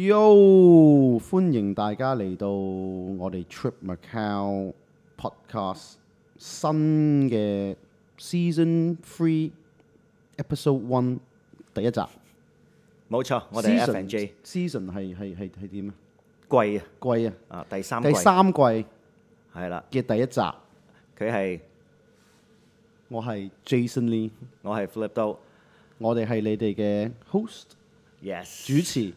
Yo，歡迎大家嚟到我哋 Trip Macau Podcast 新嘅 Season Three Episode One 第一集。冇錯，我哋 F Season- and J Season 係係係係點啊？貴啊，季啊，啊第三季第三季嘅係啦，第一集，佢係我係 Jason Lee，我係 Flip 到我哋係你哋嘅 host，yes 主持。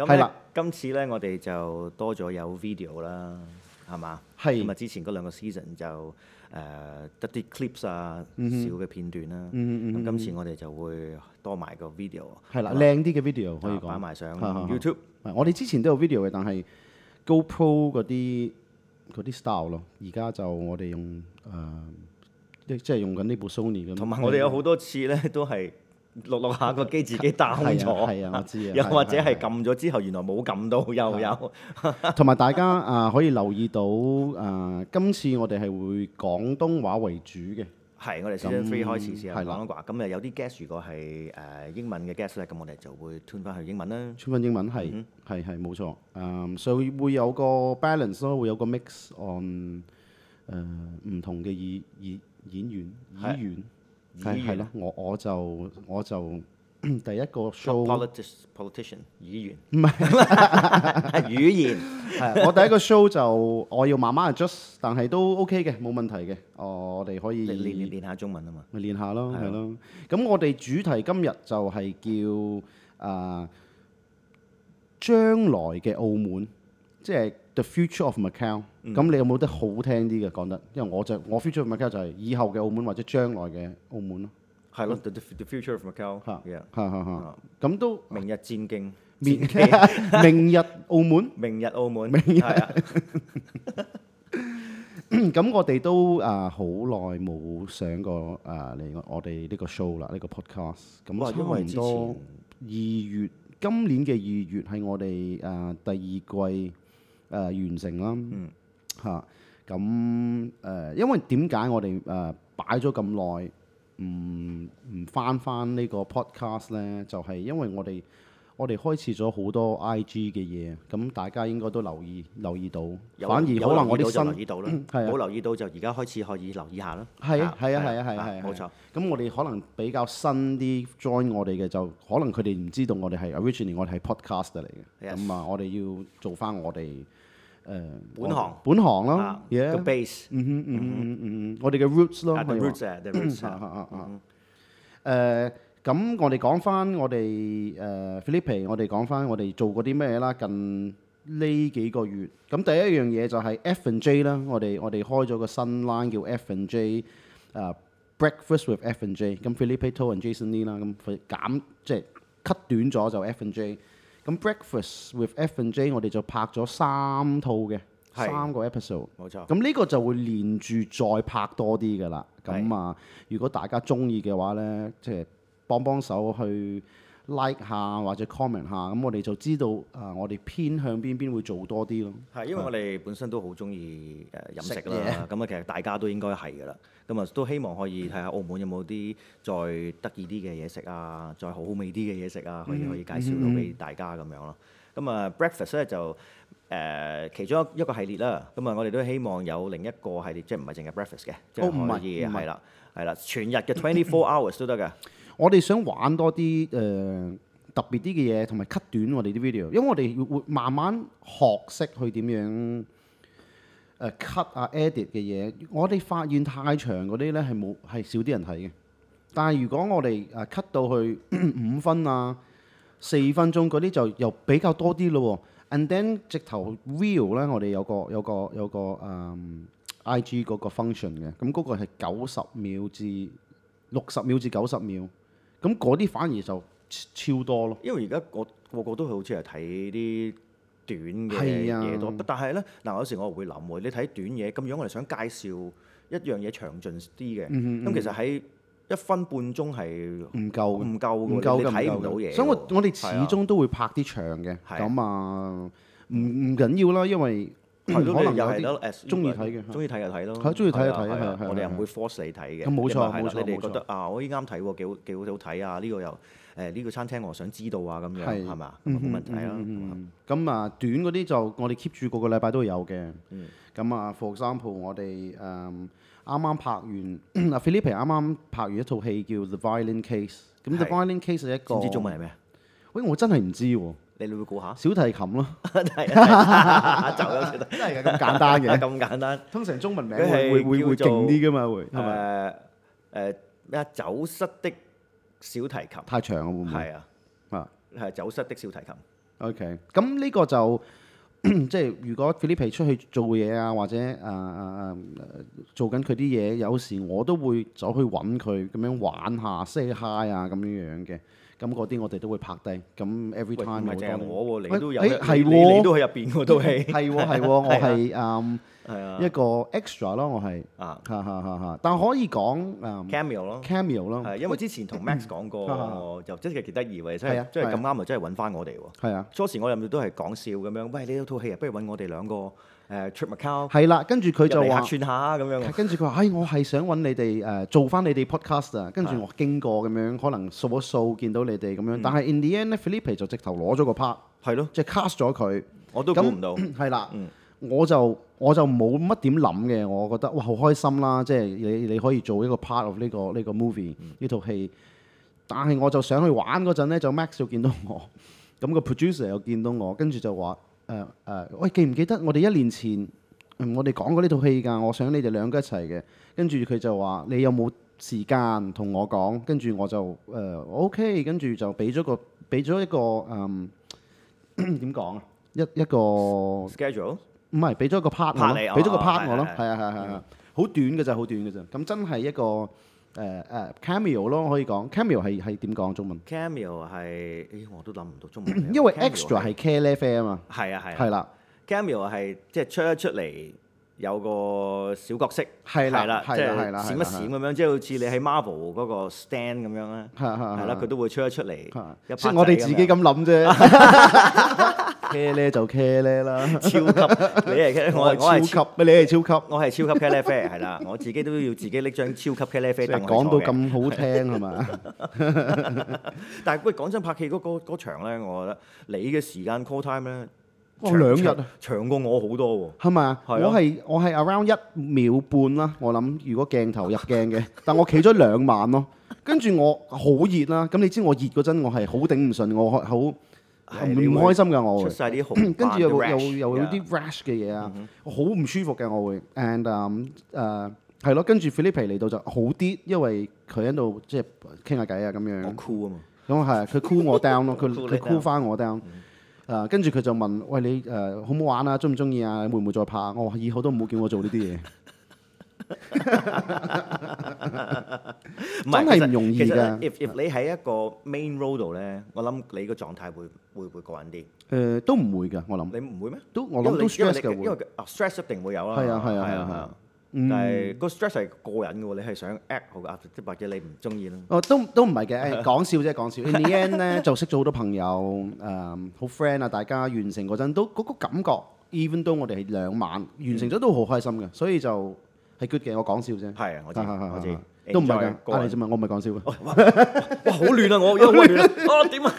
咁咧係啦，今次咧我哋就多咗有 video 啦，係嘛？係咁啊，之前嗰兩個 season 就誒得啲 clips 啊，嗯小嘅片段啦。咁今次我哋就會多埋個 video，係啦，咁啊靚啲嘅 video 可以啊講擺埋上係係係 YouTube。係我哋之前都有 video 嘅，但係 GoPro 嗰啲嗰啲 style 咯，而家就我哋用誒、呃即即係用緊呢部 Sony 咁。同埋我哋有好多次咧都係 錄錄下個機自己 down 係啊咗，係啊我知啊又係或者係係係撳咗之後原來冇撳到又有。同埋大家啊、可以留意到誒、呃今次我哋係會廣東話為主嘅。係，我哋 season three 開始先係啦講話，咁誒有啲 guest 如果係誒英文嘅 guest 咧，咁我哋就會 turn 翻去英文啦。川分英文係嗯係係冇錯，誒、所以會有個 balance 咯，會有個 mix on 誒、唔同嘅演演演員係演員係 議員係咯，我我就我就第一個 show。 Politis politician 議員唔係語言係我第一個 show 就我要慢慢 adjust，但係都 OK 嘅，冇問題嘅。哦我哋可以練練練下中文啊嘛。咪練下咯，係係咯。咁我哋主題今日就係叫啊將來嘅澳門，即係 The Future of Macau。咁你有冇得好聽啲嘅講得？因為我就我 Future of Macau 就係以後嘅澳門或者將來嘅澳門咯。係咯，the the the future of Macau，嚇 yeah 嚇嚇嚇。咁都明日戰經，明戰機明日澳門。明日澳門，係啊，咁我哋都啊好耐冇上過啊嚟我我哋呢個 show 啦，呢、個 podcast。咁差哇因為之唔多前二月，今年嘅二月係我哋啊第二季 誒、啊完成啦。嗯嚇咁誒，因為點解我哋誒擺咗咁耐唔唔翻翻呢個 podcast 呢？就係、因為我哋我哋開始咗好多 IG 嘅嘢，咁大家應該都留意留意到。有反而有可能我留意到就啲新留意到啦，係啊冇留意到就而家開始可以留意下啦。係啊，係啊，係啊，係啊，係啊，冇錯。咁我哋可能比較新啲 join 我哋嘅，就可能佢哋唔知道我哋係 originally 我哋係 podcaster 嚟嘅。 Yes 咁啊，我哋要做翻我哋 誒本行本行咯啊，yeah 個 base 嗯哼嗯哼嗯哼嗯哼，我哋嘅 roots 咯，啊，the 可以話 roots 啊，the roots 啊啊啊啊啊誒，咁我哋講翻我哋誒 Philippe，我哋講翻我哋做過啲咩啦？近呢幾個月，咁第一樣嘢就係 F and J 啦，我哋我哋開咗個新 line 叫 F and J，誒 Breakfast with F and J，咁 Philippe To and Jason Lee 啦，咁佢減即係 cut 短咗就 F and J， 咁 Breakfast with F and J 我哋就拍咗三套嘅，係三個 episode。冇錯。咁呢個就會連住再拍多啲㗎啦。咁啊，如果大家中意嘅話呢，即係幫幫手去 like 下或者 comment 下，咁我哋就知道啊，我哋偏向邊邊會做多啲咯。係，因為我哋本身都好中意誒飲食食啦，咁啊其實大家都應該係噶啦，咁啊都希望可以睇下澳門有冇啲再得意啲嘅嘢食啊，再好好味啲嘅嘢食啊，可以可以介紹到俾大家咁樣咯。咁啊 breakfast 咧就誒、呃其中一一個系列啦，咁啊我哋都希望有另一個系列，即係唔係淨係 breakfast 嘅，即哦唔係係可以唔係係啦係啦，全日嘅 twenty four hours 都得嘅。 我哋想玩多啲誒、呃特別啲嘅嘢，同埋 cut 短我哋啲 video，因為我哋會慢慢學識去點樣誒 cut 啊 edit 嘅嘢。我哋發現太長嗰啲呢係冇係少啲人睇嘅，但係如果我哋誒 cut 到去五分啊四分鐘嗰啲就又比較多啲咯喎。And then 直頭 real 呢，我哋有個有個有個誒、嗯 IG 嗰個 function 嘅，咁嗰個係九十秒至六十秒至九十秒， 咁嗰啲反而就超超多咯。因為而家我個個都好似係睇啲短嘅係啊嘢多，但係咧嗱有時我會諗喎，你睇短嘢咁樣，我哋想介紹一樣嘢詳盡啲嘅，咁、嗯其實喺一分半鐘係唔夠嘅唔夠嘅唔夠嘅，你睇唔夠嘅到嘢喎。所以我我哋始係啊終都會拍啲長嘅，係咁啊唔唔緊要啦，因為 係咯，可能有啲又係咯，as 鍾意睇嘅中意睇就睇咯，係鍾意睇就睇係啊係啊係係係我哋又唔會 force 你睇嘅。咁冇錯因為係啦冇錯冇錯你哋覺得啊，我依啱睇喎，幾好幾好好睇啊！呢個又誒呢個餐廳我想知道啊，咁樣係係嘛？咁啊冇問題啊。嗯咁啊，短嗰啲就我哋 keep 住個個禮拜都會有嘅。嗯咁啊，for example，我哋誒啱啱拍完啊 Philippe 啱啱拍完一套戲叫 The Violin Case。咁 The 係 Violin Case 係一個知唔知中文係咩？喂，我真係唔知喎， 你會估下？小提琴咯，係啊就有少少真係咁簡單嘅。咁簡單。通常中文名佢係會會會會叫做勁啲噶嘛，會係咪？誒誒咩啊？走失的小提琴太長啊，會唔會？係啊，啊係走失的小提琴。 OK，咁呢個就即係如果 Philippe 出去做嘢啊，或者誒誒誒做緊佢啲嘢，有時我都會走去揾佢咁樣玩下 say hi 啊咁樣樣嘅。 咁嗰啲我哋都會拍低。咁 every 喂，唔 time 係淨係我我喎，喂你都有，你誒係你喎你都喺入邊嗰套戲。係喎係喎，我係誒係啊，一個 extra 咯，我係啊哈哈哈哈，但可以講誒 cameo 咯。 cameo 咯，係，因為之前同 Max 講過，就真係幾得意喎，真係啊係啊係真係咁啱，咪真係揾翻我哋喎。係啊。初時我諗住都係講笑咁樣，喂，你有套戲啊，不如揾我哋兩個 誒 trip Macau 係啦，跟住佢就話入嚟客。串下咁樣。跟住佢話：，唉、我係想揾你哋誒、呃做翻你哋 podcast 啊。跟住我經過咁樣，可能掃一掃見到你哋咁樣。但係 in the end 咧，Philippe 就直頭攞咗個 part，係咯，即係 cast 咗佢。我都估唔到。係啦，嗯我就我就冇乜點諗嘅，我覺得哇好開心啦！即係你你可以做一個 part of 呢、個呢、個 movie 嗯呢套戲。但係我就上去玩嗰陣咧，就 Max 就見到我，咁、個 producer 又見到我，跟住就話 誒誒，喂記唔記得我哋一年前、嗯我哋講過呢套戲㗎？我想你哋兩個一齊嘅。跟住佢就話你有冇時間同我講？跟住我就誒、呃 OK，跟住就俾咗個俾咗一個誒點講啊？一一個。 schedule 唔係，俾咗個 part 我 part 咯，你俾咗個哦 part 我咯，係係係啊係係係，好短嘅咋，好短嘅咋。咁真係一個 誒誒 cameo 咯，可以講 cameo 係係點講中文？ cameo 係，咦我都諗唔到中文名。因為 Cameo extra 係 care left 啊嘛，係啊係啊係啦， cameo 係即係出一出嚟有個小角色，係啦啦，係即係啦係啦閃一閃咁樣，即係好似你喺 Marvel 嗰個 stand 咁樣咧，係係係啦，佢都會出一出嚟，係一即係 part 我哋仔自己樣咁諗啫。 care 咧就 care 咧啦，超級，你係我我係我係超級，你係超級，我係超級 c a l i f e 係啦，我自己都要自己拎張超級 c a l i f e 即係凳講到咁好聽係嘛？但係喂講真拍戲嗰嗰嗰場咧，我覺得你嘅時間 call time 咧，長哇兩日啊長長過我好多喎。係咪啊？係啊我係我係 around 一秒半啦，我諗如果鏡頭入鏡嘅，但我企咗兩晚咯。跟住我好熱啦，咁你知我熱嗰陣我係好頂唔順，我好 唔唔係你會開心㗎，我出會。晒啲紅跟住又斑嘅又 rash，又有 yeah 啲 rash 嘅嘢啊，我好唔舒服嘅我會，and 誒誒係咯，跟住 Philippe 嚟到就好啲，因為佢喺度即係傾下偈啊咁我樣， cool 啊嘛。咁係佢 cool 我 down 咯，佢 Cool 佢你 cool down 翻我 down。誒，跟住佢就問：喂你誒好唔好玩啊？中唔中意啊？會唔會再拍？我話以後都唔好叫我做呢啲嘢。 唔係真係唔容易其實㗎其實 if if 你喺一個 main road 度咧，我諗你個狀態會會會過癮啲。誒都唔會㗎，我諗你唔會咩？都我諗都因為你 stress 嘅會因為你因為。啊 stress 一定會有啦。係啊係啊係啊係係啊但係個 stress 係過癮嘅喎，你係想 act 好啊，即或者你唔中意啦。哦，都都唔係嘅，誒講笑啫，講笑。In the end 咧，就識咗好多朋友，誒好 friend 啊，大家完成嗰陣都嗰個感覺，even 都我哋係兩晚完成咗都好開心嘅，所以就 係 good 嘅。我講笑啫，係啊，我知係係係我知係。都唔係 Enjoy 㗎，個人啊你啫嘛，我唔係講笑嘅。哇，好亂啊！我而家好亂啊！啊點啊？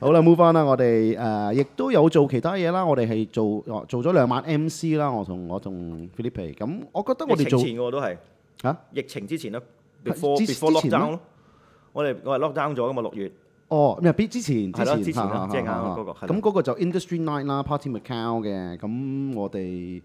好啦，move on 啦，我哋誒亦都有做其他嘢啦，我哋係做哦做咗兩晚 MC 啦，我同我同 Philippe，咁我覺得我疫情哋做前我都係嚇疫情之前咯係，before 之 before 之前咩 lockdown 咯。我哋我係 lockdown 咗噶嘛，六月。哦，咩？必之前係咯之前之前啦即係啱啱嚇嚇嚇嗰個係啦咁嗰個就 Industry Night 啦，Party Macau 嘅。咁我哋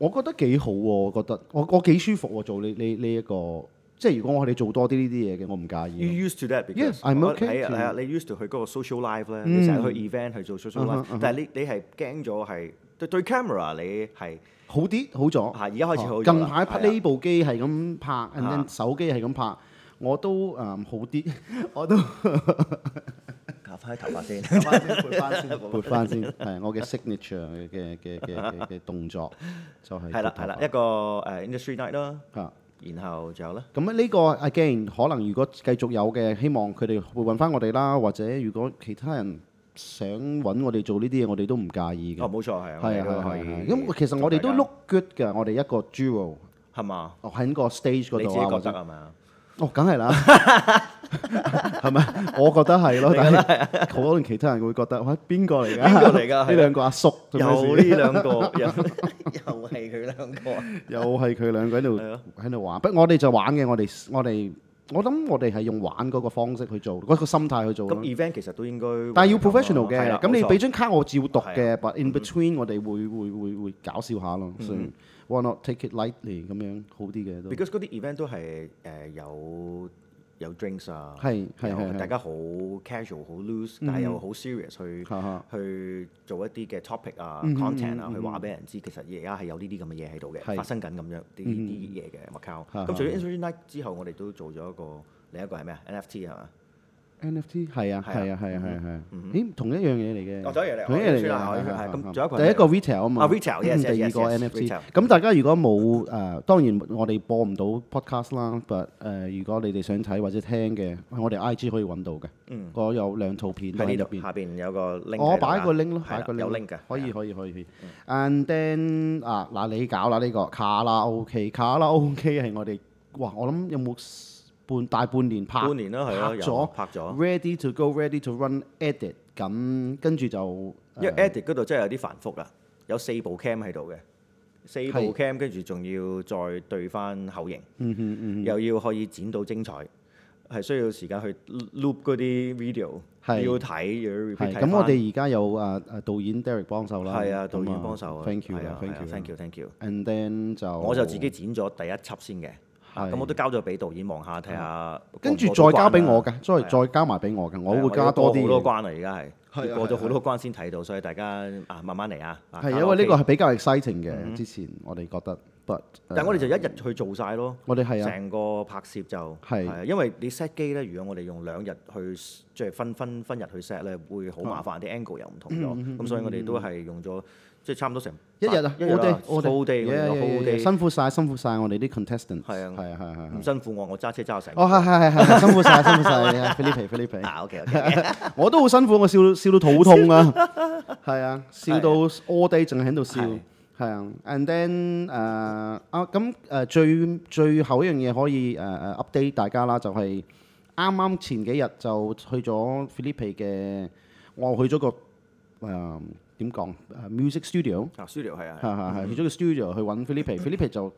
我覺得幾好喎，我覺得我我幾舒服喎，做呢呢呢一個，即係如果我哋做多啲呢啲嘢嘅，我唔介意 You 咯。 used to that because Yes, I'm 我 okay 係啊 to- 係啊，你 used to 去嗰個 social life 咧，嗯你成日去 event 去做 social 嗯哼 life，嗯哼但係你你係驚咗係對對 camera 你係好啲，好咗。係而家開始好咗啦近排係啊拍呢部機係咁拍，and 啊 then 手機係咁拍，我都誒好啲，我都 夾翻頭髮先。撥翻先，撥翻先，係我嘅 signature 嘅嘅嘅嘅嘅動作就係係啦係啦，撥頭髮一個誒 industry night 啦，啊。然後仲有咧，咁呢個 again 可能如果繼續有嘅，希望佢哋會揾翻我哋啦，或者如果其他人 想揾我哋做呢啲嘢，我哋都唔介意嘅。哦，冇錯係啊，我係啊，哋都可以係啊係啊。咁其實我哋都同大家 look good 㗎，我哋一個 duo 係嘛？哦喺個 stage 嗰你自己度啊，或者覺得係咪啊？ 哦，梗係啦，係咪？我覺得係咯，但係可能其他人會覺得，哇，邊個嚟㗎？邊個嚟㗎呢兩個阿叔做咩又事呢兩個，又又係佢兩個。又係佢兩個喺度係咯喺度玩，不過我哋就玩嘅，我哋我哋我諗我哋係用玩嗰個方式去做，嗰、個心態去做咁咯。 event 其實都應該，但係要 professional 係啦嘅，咁你冇錯俾張卡我照讀嘅係啊，but in between 我哋會會會會搞笑下咯，所以 why not take it lightly 咁樣好啲嘅都。 because 嗰啲 event 都係誒有有 drinks 啊，係係有係係大家好 casual 好 loose，但係又好 serious 去哈哈去做一啲嘅 topic 啊嗯 content 啊，嗯去話俾人知，其實而家係有呢啲咁嘅嘢喺度嘅，係發生緊咁樣啲啲嘢嘅 Macau。哈咁除咗 Inspiration Night 之後，我哋都做咗一個另一個係咩啊？NFT 係嘛？ NFT 係啊係啊係啊係啊係啊係啊，咦同一樣嘢嚟嘅，哦同一樣嚟同一樣嚟嘅可以算啦可以係算係咁係係仲有一個係第一個 retail 啊嘛，啊，retail，yes，yes，第二個 yes，yes， NFT retail。咁大家如果冇誒，當然我哋播唔到 podcast 啦，but 誒如果你哋想睇或者聽嘅，我哋 IG 可以揾到嘅，嗯我有兩套片都喺呢喺入邊。度下邊有個 link，我喺度啊擺個 link 咯，係啦擺個 link 有咯 link 嘅，可以係啊可以可以。And then 啊嗱，你搞啦呢個卡拉 OK，卡拉 OK 係我哋哇，我諗有冇 半大半年拍半年啦，係咯，有拍咗拍咗。 ready to go，ready to run edit 咁，跟住就因為誒 edit 嗰度真係有啲繁複啊，有四部 cam 喺度嘅，四部係 cam 跟住仲要再對翻後型，嗯哼嗯又要可以剪到精彩，係需要時間去 loop 嗰啲 video，係要睇要哼 repeat 睇係咁，我返哋而家有誒誒導演 Derek 幫手啦，係啊導演咁幫手啊，thank you 係啊啦，thank 係啊 you ，thank you，thank you。 And then 就我就自己剪咗第一輯先嘅，啊係 咁我都交咗俾導演望下睇下，跟住過唔過再交俾到關啊我嘅，再係啊再交埋俾我嘅，我會係啊加多啲嘢。過好多關啊！而家係係啊過咗係啊好多關先睇到，所以大家啊慢慢嚟啊。啊係卡拉因為呢個 OK 係比較 exciting 嘅，之前我哋覺得，but 但係我哋就一日去做晒咯。我哋係啊，成個拍攝就係啊，因為你 set 機咧，如果我哋用兩日去即係分分分日去 set 咧，會好麻煩，啲 angle 又唔同咗，咁所以我哋都係用咗 即係差唔多成一日啊一日 all day 啊 all day whole day，我哋 Yeah, 個 yeah, whole yeah, day 辛苦晒，辛苦晒我哋啲 contestant。係啊係啊係啊係啊唔。辛苦我，我揸車揸成。哦係係係係，辛苦晒，辛苦晒，菲利皮菲利皮。啊 OK OK，我都好辛苦，我笑到笑到肚痛啊！係啊，笑到 all day 淨係喺度笑。係係啊，and then 誒、啊咁誒、最最後一樣嘢可以誒誒、update 大家啦，就係啱啱前幾日就去咗 Philippe 嘅，我去咗個誒 點講誒 music studio，啊 studio 係啊係係係去咗個 studio 去揾 Philippe，Philippe 就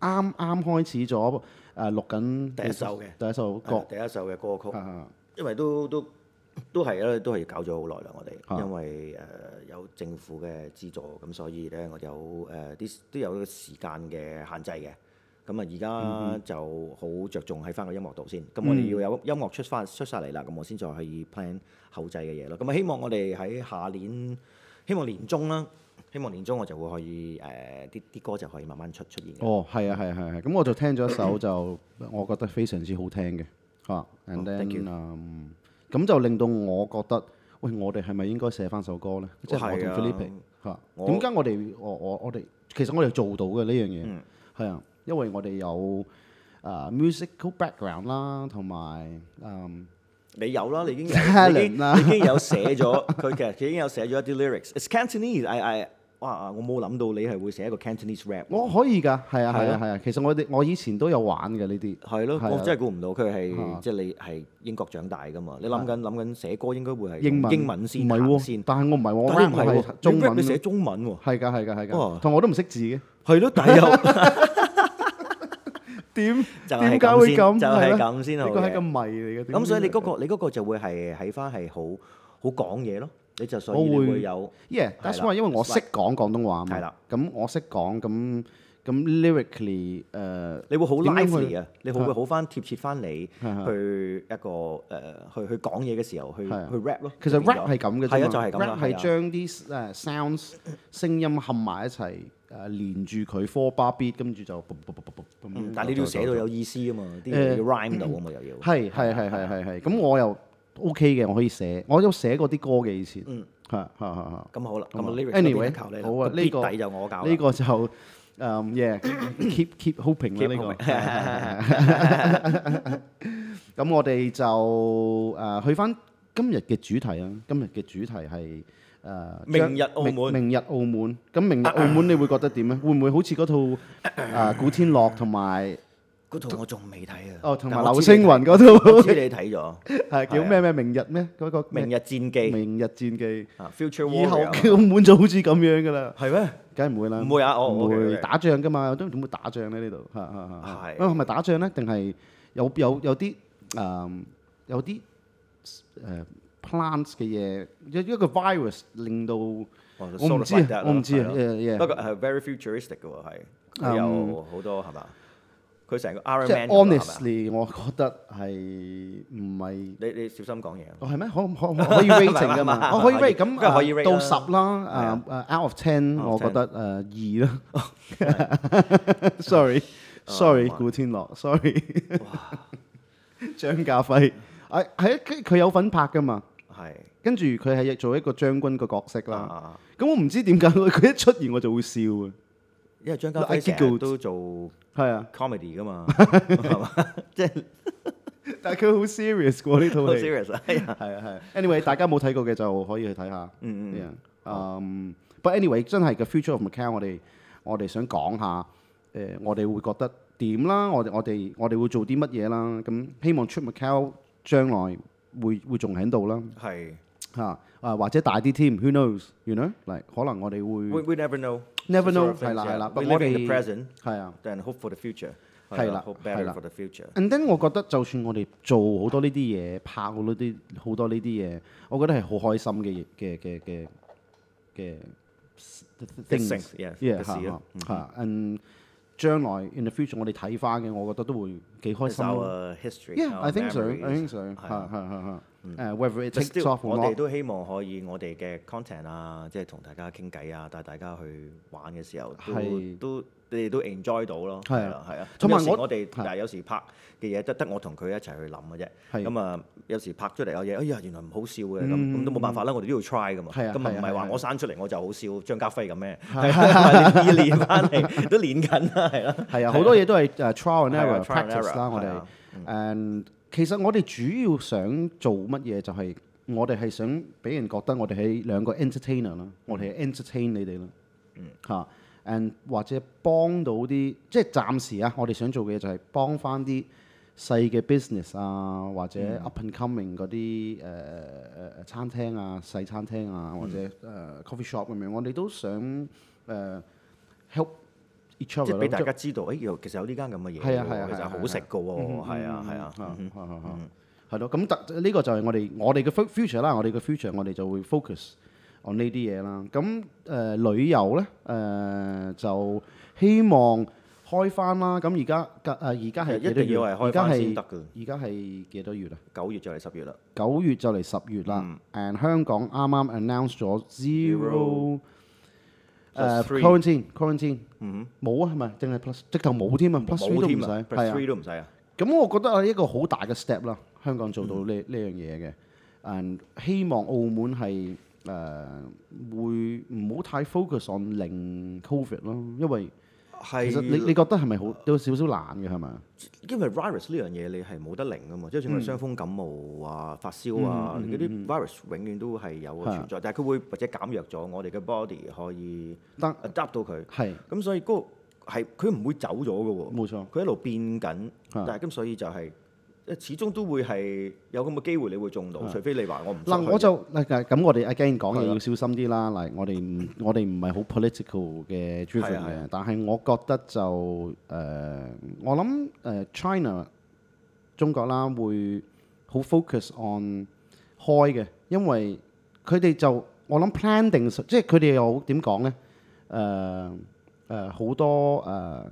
啱啱開始咗誒錄緊第一首嘅第一首歌係，第一首嘅歌曲，啊因為都都都係咧，都係搞咗好耐啦，我啊哋因為誒、有政府嘅資助，咁所以咧我有誒啲、都有個時間嘅限制嘅。咁啊，而家就好着重喺翻個音樂度先。咁我哋要有音樂出翻出晒嚟啦，咁我先再可以 plan 後製嘅嘢咯。咁啊，希望我哋喺下年， 希望年中啦，希望年中我就會可以誒啲啲歌就可以慢慢出出現嘅。哦，係啊，係啊係啊係，咁我就聽咗一首就我覺得非常之好聽嘅嚇，and 哦 thank you then 嗯，咁就令到我覺得，喂，我哋係咪應該寫翻首歌咧？即係我係啊同 Philippe 嚇，我點解我哋我我我哋其實我哋做到嘅呢樣嘢嗯係啊，因為我哋有啊 musical background 啦，同埋嗯 你有啦，你已經有， Talent 你已經啦你已經有寫咗佢其實佢已經有寫咗一啲 lyrics。It's Cantonese，I I 哇！我冇諗到你係會寫一個 Cantonese rap。我可以㗎，係啊係係啊啊係啊，其實我哋我以前都有玩嘅呢啲，係咯，係啊我真係估唔到佢啊係即係你係英國長大噶嘛？你諗緊諗緊寫歌應該會係英文英文先唔係喎行先，，但係我唔係喎，我但係 rap 唔係喎係中你 rap 文你寫咯，中文喎，係㗎係㗎係哇㗎，同我都唔識字嘅。係咯，但係又 點就係點解會咁先，咁？就係係咧咁先好呢個係個嘅。謎嚟嘅。咁所以你嗰個個你嗰個就會係喺翻係好好講嘢咯，你就所以我會你會有 yeah，that's 係啦 why，因為我識講廣東話嘛。係啦。咁我識講咁 咁 lyrically 誒，你會好點樣去 lively 啊！你會會好翻貼切翻你係去一個誒去去講嘢嘅時候去係啊去 rap 咯。其實變咗 rap 係咁嘅啫係啊，嘛就係咁啦 rap 係係啊將啲誒 sounds 聲音冚埋一齊誒連住佢 four bar beat，跟住就嘣嘣嘣嘣嘣咁嗯但係你都要寫到有意思啊嘛，啲誒嘢要 rhyme 到啊嘛，又要。係係係係係係。咁我又 OK 嘅，我可以寫，我有寫過啲歌嘅以前。嗯係係係係。咁好啦，咁咁啊 lyrics anyway，嗰邊就靠你啦好啊個呢個 beat 底就我搞啦呢個就 誒 yeah，keep keep hoping 啦 Keep 呢個 hoping 係。係係係咁我哋就誒去翻 今日嘅主題啊，今日嘅主題係誒明日澳門明明日澳門。咁明日澳門你會覺得點咧？會唔會好似嗰套誒古天樂同埋 嗰套我仲未睇啊。哦同埋但我知你劉青雲嗰套我知你睇咗係叫咩咩明日咩嗰個《明日戰記》明日戰記。啊，Future 以後 Warrior 嘅澳門就好似咁樣噶啦，係咩？梗係唔會啦，唔會啊哦唔 OK，OK 會打仗噶嘛，都點會打仗咧呢度？嚇嚇嚇嚇係啊係咪打仗咧？定係有有有啲誒有啲誒 plants 嘅嘢，一一個 virus 令到我我唔知啊，我唔知啊，誒不 yeah，過係 very futuristic 嘅喎，係嗯佢有好多係嘛？ 佢成個 Iron 即 Man 係咁啊係咪啊 honestly，我覺得係唔係？你你小心講嘢啊。哦係咩？可可可可以 rating 噶嘛？我可以 rate 咁梗係可以啊 rate 到啦十啦，誒誒 out of ten， Out 我 of 覺得誒二啦。Sorry，sorry，哦古天樂，sorry，張家輝，誒係啊，佢佢有份拍噶嘛？係跟住佢係做一個將軍個角色啦。啊，咁我唔知點解佢一出現我就會笑啊。 因為張家 I 輝 get 成日 good 都做係啊， comedy 噶嘛，係嘛？即係但係佢好 serious 喎呢套好戲。 serious 啊！係啊係啊係啊。Anyway，大家冇睇過嘅就可以去睇下。嗯嗯 Yeah，嗯，but anyway，真係個 future of Macau，我哋我哋想講下，誒、我哋會覺得點啦？我哋我哋我哋會做啲乜嘢啦？咁希望出 Macau 將來會會仲喺度啦，係嚇 啊或者大啲添，who knows？you know，嚟可能我哋會 we we never know never know， Sort of things, 係啦 yeah. 係啦 We but 我 live in the 哋 present 係啊。 then hope for the future 係啦 hope 係 better 啦 for the future And then 我覺得就算我哋做好多呢啲嘢，拍好多啲好多呢啲嘢，我覺得係好開心嘅嘅嘅嘅嘅 Good things things, yeah， yeah 嘅事嚇咯嗯嚇，and 將來 in the future 我哋睇翻嘅，我覺得都會幾開 It's 心咯。 our history Yeah，I our think so，I memories think so，係嚇啊嚇嚇嚇。 誒，whether it But takes still， off or 我哋 not，都希望可以我哋嘅 content 啊，即係同大家傾偈啊，帶大家去玩嘅時候，都係都你哋都 enjoy 到咯。係啊啦，係啊。同埋我咁有時我哋係但係有時拍嘅嘢得得我同佢一齊去諗嘅啫。係咁啊，有時拍出嚟有嘢，哎呀原來唔好笑嘅咁，咁都冇辦法啦，我哋都要 try 噶嘛。係啊咁啊唔係係啊係啊話我生出嚟我就好笑張家輝咁咩？係啊要練翻嚟，都練緊啦，係啦。係啊，好多嘢都係誒 trial and 係啊 error、 trial and practice error，啦，我哋係啊。誒， 其實我哋主要想做乜嘢就係我哋係想俾人覺得我哋係兩個 entertainer 啦，我哋係 entertain 你哋啦。嚇誒或者幫到啲，即係暫時啊，我哋想做嘅嘢就係幫翻啲細嘅 business 啊，或者 up and coming 嗰啲誒誒誒餐廳啊、細餐廳啊，或者誒 coffee shop 咁樣，我哋都想誒 help each other 咯即係俾大家知道，誒有其實有呢間咁嘅嘢係啊係喎其實啊係啊好食嘅喎，係啊係啊。啊，係咯，咁特呢個就係我哋我哋嘅 fu- future 啦，我哋嘅 future 我哋就會 focus on 呢啲嘢啦。咁誒旅遊咧誒就希望開翻啦。咁而家誒而家係一幾多月？定要係開而家係翻先得㗎。而家係幾多月啊？九月就嚟十月啦。九月就嚟十月啦。嗯 and 香港啱啱 announce 咗 zero 誒 Plus three quarantine quarantine 嗯冇啊係咪？定係 plus 直頭冇添啊？plus 哼， three 都唔添啊使係，plus 啊。 three 都唔使啊。咁我覺得係一個好大嘅 step 啦，香港做到嗯呢呢樣嘢嘅，誒希望澳門係誒、會唔好太 focus on 零 covid 咯，因為 係其實你你覺得係咪好有少少難嘅係咪？因為 virus 呢樣嘢你係冇得零噶嘛，即係嗯算係傷風感冒啊、發燒啊，嗰啲 virus 永遠都係有個存在，但係佢會或者減弱咗，我哋嘅 body 可以得 adapt 到佢。係咁所以嗰個係佢唔會走咗嘅喎，冇錯，佢一路變緊，啊但係咁所以就係、 始終都會係有咁嘅機會，你會中到，除非你話我唔嗱想我就嗱咁我哋 again 講嘢係啦要小心啲啦。嗱我哋唔我哋唔係好 political 嘅 driven 嘅係啊係啊，但係我覺得就誒、我諗誒、呃 China 中國啦會好 focus on 開嘅，因為佢哋就我諗 plan 定，即係佢哋有點講咧？誒誒好多誒、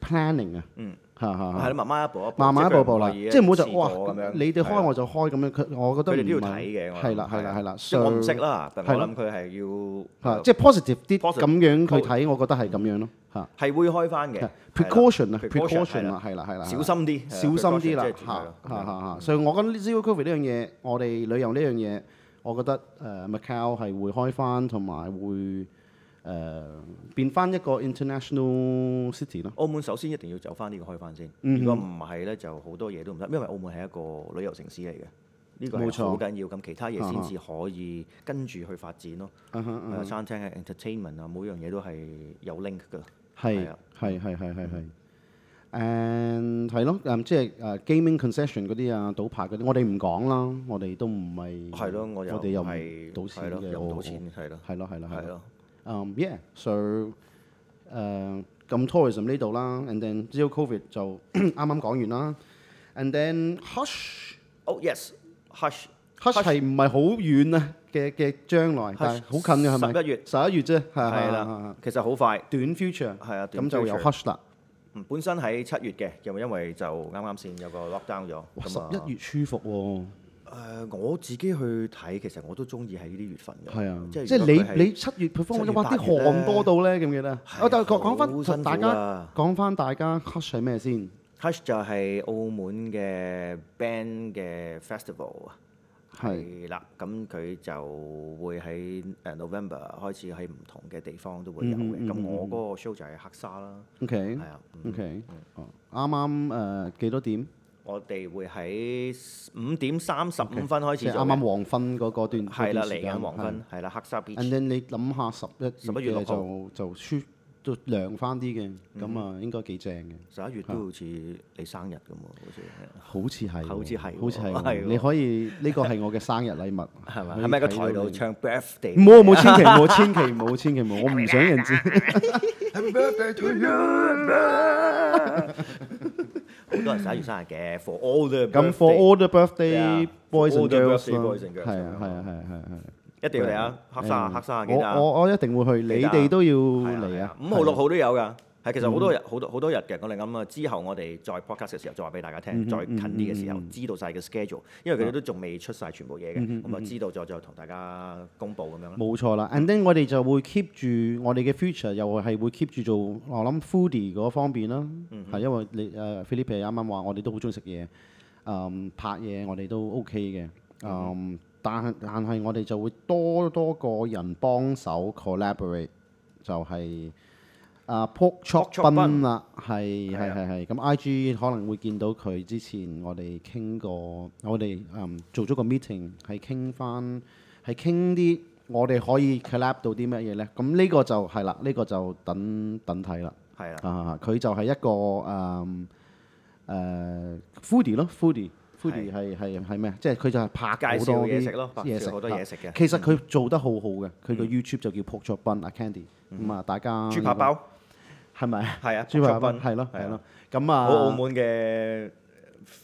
planning 啊，嗯，嚇嚇嚇 係啦，慢慢一步一步，慢慢一步步啦，即即係唔好就試哇過咁樣，你哋係啊開我就開咁樣，佢我覺得佢哋都要唔係睇嘅，我諗係啦係啦係啦，即係我唔識上啦，但係咯我諗佢係要嚇，即係 positive 啲 positive 咁樣佢睇，我覺得係咁樣咯嚇。係會開翻嘅係 precaution 啊 precaution， ，precaution 係啊，係啦係啦，小心啲，小心啲啦係啊嚇 precaution，即係嚇嚇嚇。所以我覺得 zero covid 呢樣嘢，我哋旅遊呢樣嘢，我覺得誒 Macau 係會開翻，同埋會 誒變翻一個 international city 咯。澳門首先一定要走翻呢個開翻先，嗯如果唔係咧，就好多嘢都唔得，因為澳門係一個旅遊城市嚟嘅， 呢個係冇錯好緊要。咁其他嘢先至可以跟住去發展咯。嗯哼嗯係啊餐廳係 entertainment 啊，每樣嘢都係有 link 㗎。係係啊係係係係係。誒係咯，誒即係誒 gaming concession 嗰啲啊，賭牌嗰啲，我哋唔講啦，我哋都唔係係咯，我又我哋又唔係賭錢係咯嘅我又唔賭錢，係咯，係咯係咯係咯。 係咯。Um, yeah, so 誒、咁 tourism 呢度啦，and then zero covid 就啱啱講完啦，and then hush Oh yes，hush hush 係唔係好遠啊嘅嘅將來，但係好近嘅係咪？十一月十一月啫，係係係啦，其實好快。短 future 係啊短咁就有 future hush 啦。嗯本身喺七月嘅，又因為就啱啱先有個 lockdown 咗。哇！十咁啊一月舒服喎， 誒，我自己去睇，其實我都中意喺呢啲月份嘅。係啊，即即係係如果佢係你你七月 perform 七月哇啲八月咧汗多到咧，記唔記得？係我就講講好翻辛苦大家啊講翻大家 hush 係咩先？ Hush 就係澳門嘅 band 嘅 festival 啊，係係啦，咁佢就會喺誒 November 開始喺唔同嘅地方都會有嘅。咁、嗯嗯嗯我嗰個 show 就係黑沙啦， OK 係啊，嗯 OK，哦啱啱誒幾多點？ 我哋會喺五點三十五分開即係始做嘅，啱啱黃昏嗰嗰段係啦，嚟嗰段時間緊黃昏，係啦，黑沙 beach。 And then 你諗下十一11月嘅六號就就舒都涼翻啲嘅，嗯咁啊應該幾正嘅。十一月都好似你生日咁喎，好似係喎，好似係喎好似係喎。係喎你可以呢個係我嘅生日禮物，好似係咪？可以係咪個睇到你台度唱 birthday？冇冇千祈冇千祈冇千祈冇，我唔想人知。 Happy birthday to you！好多人十一月生日嘅，for all the 咁 for all the birthday Yeah, boys for all and the girls birthday 啦 boys and girls 係啊係啊係啊係啊係啊。一定要嚟啊！黑沙黑沙記得啊！我我我一定會去，你記得啊哋都要係嚟啊！五號六號都有㗎。 係其實好多日好多好多日嘅，我哋咁啊，之後我哋再 podcast 嘅時候再話俾大家聽，再近啲嘅時候知道晒嘅 schedule，因為佢哋都仲未出晒全部嘢嘅，咁啊知道咗再同大家公佈咁樣咯。冇錯啦，and then 我哋就會 keep 住我哋嘅 future，又係會 keep 住做我諗 foodie 嗰方面啦，係、因為你誒 Philippe 啱啱話我哋都好中意食嘢，誒、拍嘢我哋都 OK 嘅，誒、但係但係我哋就會多多個人幫手 collaborate，就係、 啊 pork chop Pork chop bun 啦，係係係啊係係，咁 IG 可能會見到佢之前我哋傾過，我哋嗯做咗個 meeting 係傾翻，係傾啲我哋可以 collab 到啲乜嘢咧？咁呢個就係啦，呢、個就等等睇啦。係啊，啊，佢就係一個誒誒 foodie 咯，foodie。foodie 係係係咩？即係佢就係拍介紹好多啲嘢食咯，嘢食介紹好多嘢食嘅。其實佢做得好好嘅，佢個 YouTube 就叫 Pork Chop Bun 啊 Candy，咁啊大家豬扒包 係咪？係啊，豬扒包 pork chop bun，係咯係啊係咯，咁啊好澳門嘅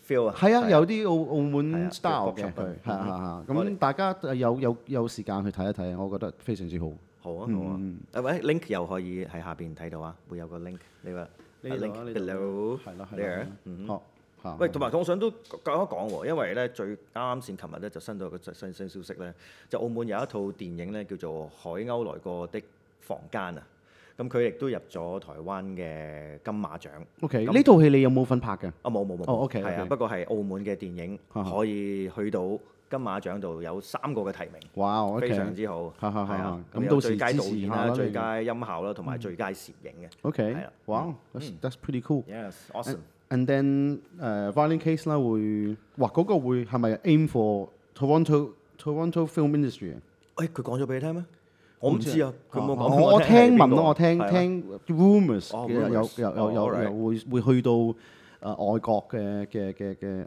feel 啊。係啊，有啲澳澳係門啊 style 叫 pork 嘅 chop 佢 bun，係係係，我哋咁大家有有有時間去睇一睇，我覺得非常之好。好啊好啊，誒喂 link 又可以喺下邊睇到啊，會有個 link，你話呢度啊 link 呢度 below 係咯係 there 咯嗯好嚇喂，同埋我想都講一講喎，因為咧最啱啱先，琴日咧就新到一個新新消息咧，就澳門有一套電影咧叫做《海鷗來過的房間》啊， 咁佢亦都入咗台灣嘅金馬獎。 OK，咁呢套戲你有冇份拍嘅？啊冇冇冇，哦，OK，係啊， OK 不過係澳門嘅電影哈哈可以去到金馬獎度有三個嘅提名，哇，OK，非常之好，哈哈哈係啊，咁到時咁有最佳支導演啦、持下啦你最佳音效啦，同埋最佳攝影嘅。 OK，係啦哇，that's that's pretty cool。 Yes，awesome。 And then 誒 violin case 啦，會哇嗰個會係咪 aim for Toronto Toronto film industry 啊？誒，佢講咗俾你聽咩？ 我唔知啊，佢冇講。我我聽聞咯，我聽係啊聽 rumors 哦嘅有有 rumors 有有哦，alright 有會會去到誒外國嘅嘅嘅嘅誒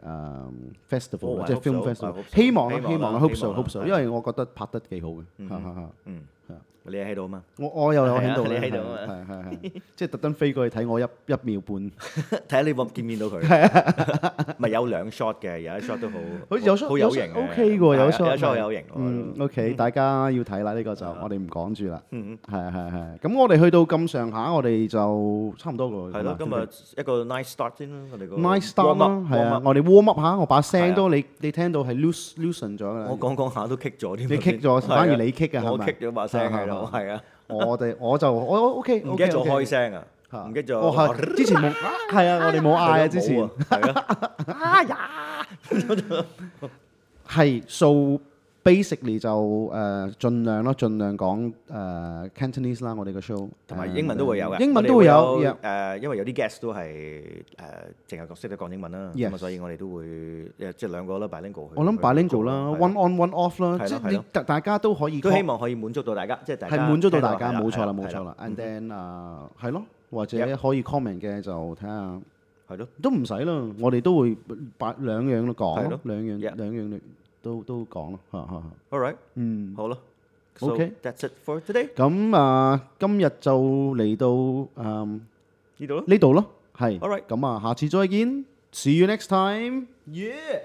festival 哦啦 I 即係 hope film so，I festival hope。so，希望啦，希望啦希望啦，hope 希 so 望啦 hope so，係因為我覺得拍得幾好嘅，嗯嚇嚇嚇嗯係啊， 你喺度啊嘛，我我又有喺度係啊咧，你喺度啊係係係，即係特登飛過去睇我一一秒半。睇下你見唔見到佢。咪有兩 shot 嘅，有一 shot 都好，好似有 shot- 有 shot 好有型嘅 OK 喎有係啊 shot 有 shot 係有型。嗯，OK，大家要睇啦，呢個就我哋唔講住啦。嗯係啊係啊係啊。咁我哋去到咁上下，我哋就差唔多個。係咯，今係嘛日一個 nice start 先啦，我哋個 nice start warm 啦， up，係 warm 啊， up 我哋 warm up 下，我把係啊聲都你你聽到係 loose loosen 咗㗎啦。我講講下都棘咗添。你棘咗係啊反而你棘㗎係咪我棘咗把聲喺度， 啊係啊，我哋我就我 OK，唔記得咗開聲啊，嚇唔記得咗。哦係之前冇係啊，我哋冇嗌啊之前係啊，哎呀，係 so basically 就誒盡量咯，盡量講誒 Cantonese 啦，我哋個 show 同埋英文都會有嘅，英文都會有我哋會 yeah 誒，因為有啲 guest 都係誒淨係識得講英文啦，咁 Yes 啊，所以我哋都會誒即係兩個啦，bilingual 去。我諗去 bilingual 做啦係，one on one off 啦，即係你係咯係咯大大家都可以都希望可以滿足到大家，即係大家係滿足到大家，聽落冇錯啦，係係冇錯啦。And then 啊，係咯，或者 Yep 可以 comment 嘅就睇下，係咯，都唔使啦，我哋都會擺兩樣都講咯係咯，兩樣 Yep 兩樣 都都講咯，嚇嚇嚇。 All right，嗯。好咯。 OK That's it for today。咁啊，今日就嚟到誒呢度咯。呢度咯，係。 All right 咁啊，下次再見，See you next time。 Yeah。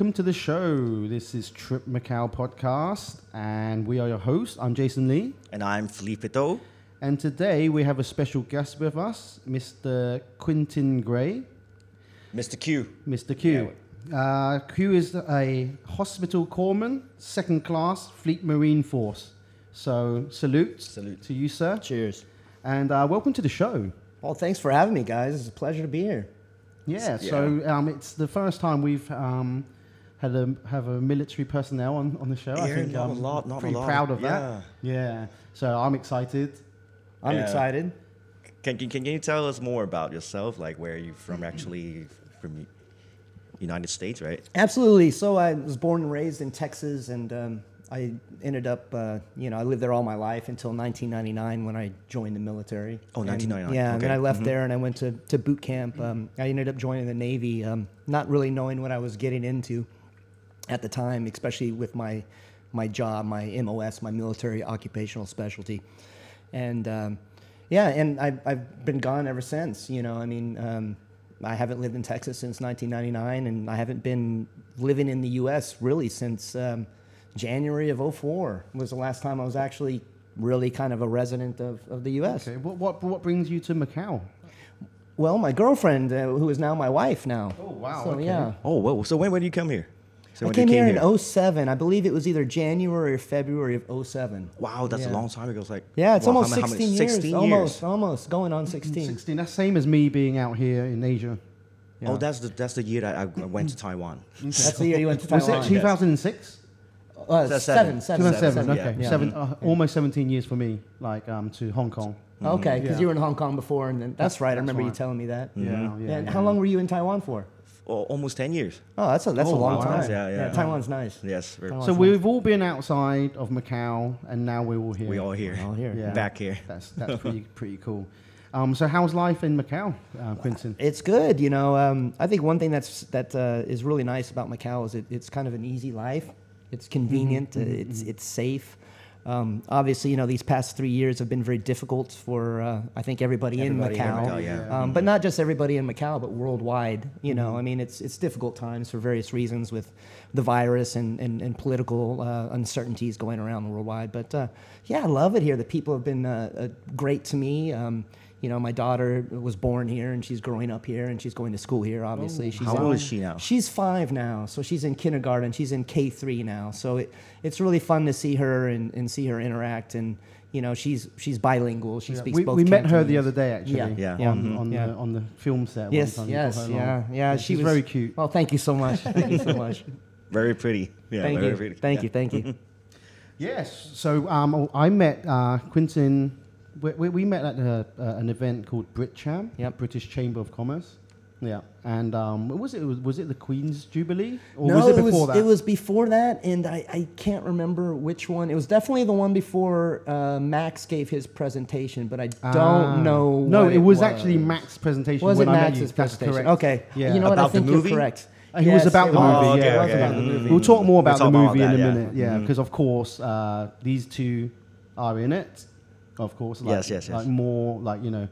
welcome to the show. This is Trip Macau podcast, and we are your hosts. I'm Jason Lee, And I'm Felipe Do. and today we have a special guest with us, Mr. Quentin Gray. Mr. Q. Mr. Q. Uh, Q is a hospital corpsman, second class, Fleet Marine Force. So salute, Salute. to you, sir, Cheers. and uh, welcome to the show. Well, thanks for having me, guys. It's a pleasure to be here. Yeah, so um, it's the first time we've um, had a have a military personnel on, on the show. I think not a I'm lot, not a pretty lot. proud of that. Yeah, so I'm excited. I'm Yeah. excited. Can, can, can you tell us more about yourself? Like where are you Mm-hmm. from actually? From United States, right? Absolutely. So I was born and raised in Texas, and um, I ended up, uh, you know, I lived there all my life until 1999 when I joined the military. Oh, And, 1999, Yeah, and then. I left Mm-hmm. there and I went to, to boot camp. Um, I ended up joining the Navy, um, not really knowing what I was getting into at the time, especially with my my job, my MOS, my military occupational specialty, and um, yeah, and I've I've been gone ever since. You know, I mean, um, I haven't lived in Texas since 1999, and I haven't been living in the U.S. really since um, January of 04 was the last time I was actually really kind of a resident of, of the U.S. Okay, what, what what brings you to Macau? Well, my girlfriend, uh, who is now my wife now. Oh, wow, So okay. yeah. Oh, whoa. So when, when did you come here? So I when came you here in 07. I believe it was either January or February of 07. Wow, that's Yeah. a long time ago. It's like Yeah, it's wow, how almost many- how many- 16 years. 16 Almost, almost going on 16. 16. That's same as me being out here in Asia. Oh, that's the that's the year that I went to Taiwan. That's the year you went to Was Taiwan. it 2006? Uh, That's seven, seven. seven, 2007. seven, Okay, yeah. seven. Uh, almost 17 years for me. Like um to Hong Kong. Okay, because Yeah. you were in Hong Kong before, and then that's right. I that's remember you telling me that. Yeah, yeah. And yeah. how long were you in Taiwan for? Almost 10 years. Oh, that's a that's Oh, a long wow. time. Yeah, yeah. Taiwan's nice. Yes, we're, So Awesome. we've all been outside of Macau, and now we're all here. we all here. All here. Yeah. Back here. That's that's pretty pretty cool. Um, so how's life in Macau, uh, Quinton? It's good, you know. Um, I think one thing that's that uh, is really nice about Macau is it, it's kind of an easy life. It's convenient. Mm-hmm, uh, it's it's safe. Um, obviously, you know these past three years have been very difficult for uh, I think everybody, Everybody in in Macau. Macau, yeah. Um, but not just everybody in Macau, but worldwide. You Mm-hmm. know, I mean, it's it's difficult times for various reasons with the virus and and, and political uh, uncertainties going around worldwide. But uh, yeah, I love it here. The people have been uh, uh, great to me. Um, you know, my daughter was born here and she's growing up here and she's going to school here. Obviously, she's How old is she now? She's five now, so she's in kindergarten. She's in K three now, so it, it's really fun to see her and, and see her interact. And you know, she's she's bilingual. She speaks we both. we met her the other day actually. Yeah, Yeah. yeah, On, mhm, on yeah. the on the film set. one Yes, time yes, got her yeah, yeah. she's She was very cute. Oh, thank you so much. Thank you so much. Very pretty. Yeah, thank very you. pretty. Thank Yeah. you. Thank you. Yes. So um, I met uh, Quinton. We, we, we met at a, uh, an event called BritCham, Yep. British Chamber of Commerce. Yeah, and um, was it? Was, was it the Queen's Jubilee, or no, was it before was, that? It was before that, and I, I can't remember which one. It was definitely the one before uh, Max gave his presentation, but I don't Ah. know. No, what it was, actually Max's presentation. Was when it I met Max's you. That's presentation? correct. Okay. Yeah. You know what? I think you're correct. Uh, he was about the movie, yeah. It was okay. about the movie. We'll talk more We'll about talk the about movie in a yeah. minute, yeah, because of course uh, these two are in it. Of course, like, Yes, yes, yes. like more like you know,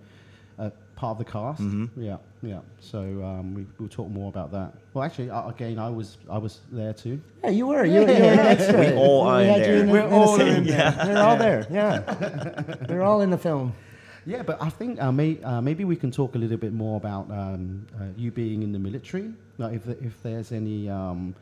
uh, part of the cast. Mm-hmm. Yeah, yeah. So um, we, we'll talk more about that. Well, actually, uh, again, I was I was there too. Yeah, you were. You, you were an extra. We all are We in you there. in the- We're in the all scene. in They're all there. Yeah, they're all in the film. Yeah, but I think uh, may, uh, maybe we can talk a little bit more about um, uh, you being in the military. Like if, if there's any, um,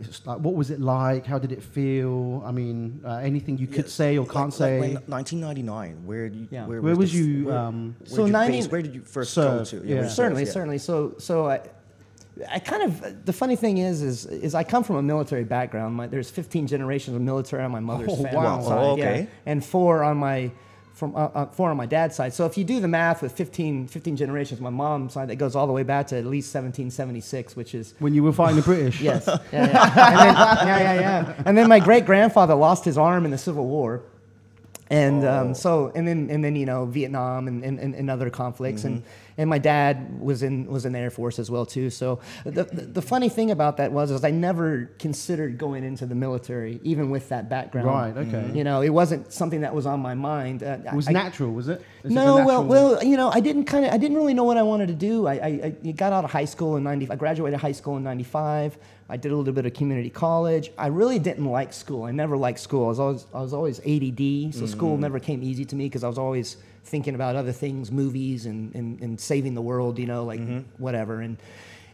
it's like what was it like? How did it feel? I mean, uh, anything you could say or can't say. Like, when 1999, where did you, Yeah. Where was the f- you, Where, um, where So did you 90 base- where did you first serve, go to? yeah. where you certainly, served, yeah. certainly. So, so I, I kind of the funny thing is, is, is I come from a military background. My, there's 15 generations of military on my mother's Oh, family wow. side, Oh, yeah, okay. and four on my from uh, uh, four on my dad's side. So if you do the math with 15, 15 generations, my mom's side that goes all the way back to at least 1776, which is when you were fighting the British? Yes. Yeah, yeah. And then, yeah, yeah, yeah. And then my great grandfather lost his arm in the Civil War. And um, so, and then, and then, you know, Vietnam and, and, and and other conflicts, and, and my dad was in was in the Air Force as well too. So the, the the funny thing about that was, is I never considered going into the military, even with that background. Right, okay. You know, it wasn't something that was on my mind. Uh, It was I- natural, was it? Is it no, well, well, you know, I didn't kind of, I didn't really know what I wanted to do. I, I, I got out of high school in '90. I graduated high school in '95. I did a little bit of community college. I really didn't like school. I never liked school. I was always, I was always ADD, so school never came easy to me because I was always thinking about other things, movies, and, and, and saving the world. You know, like whatever. And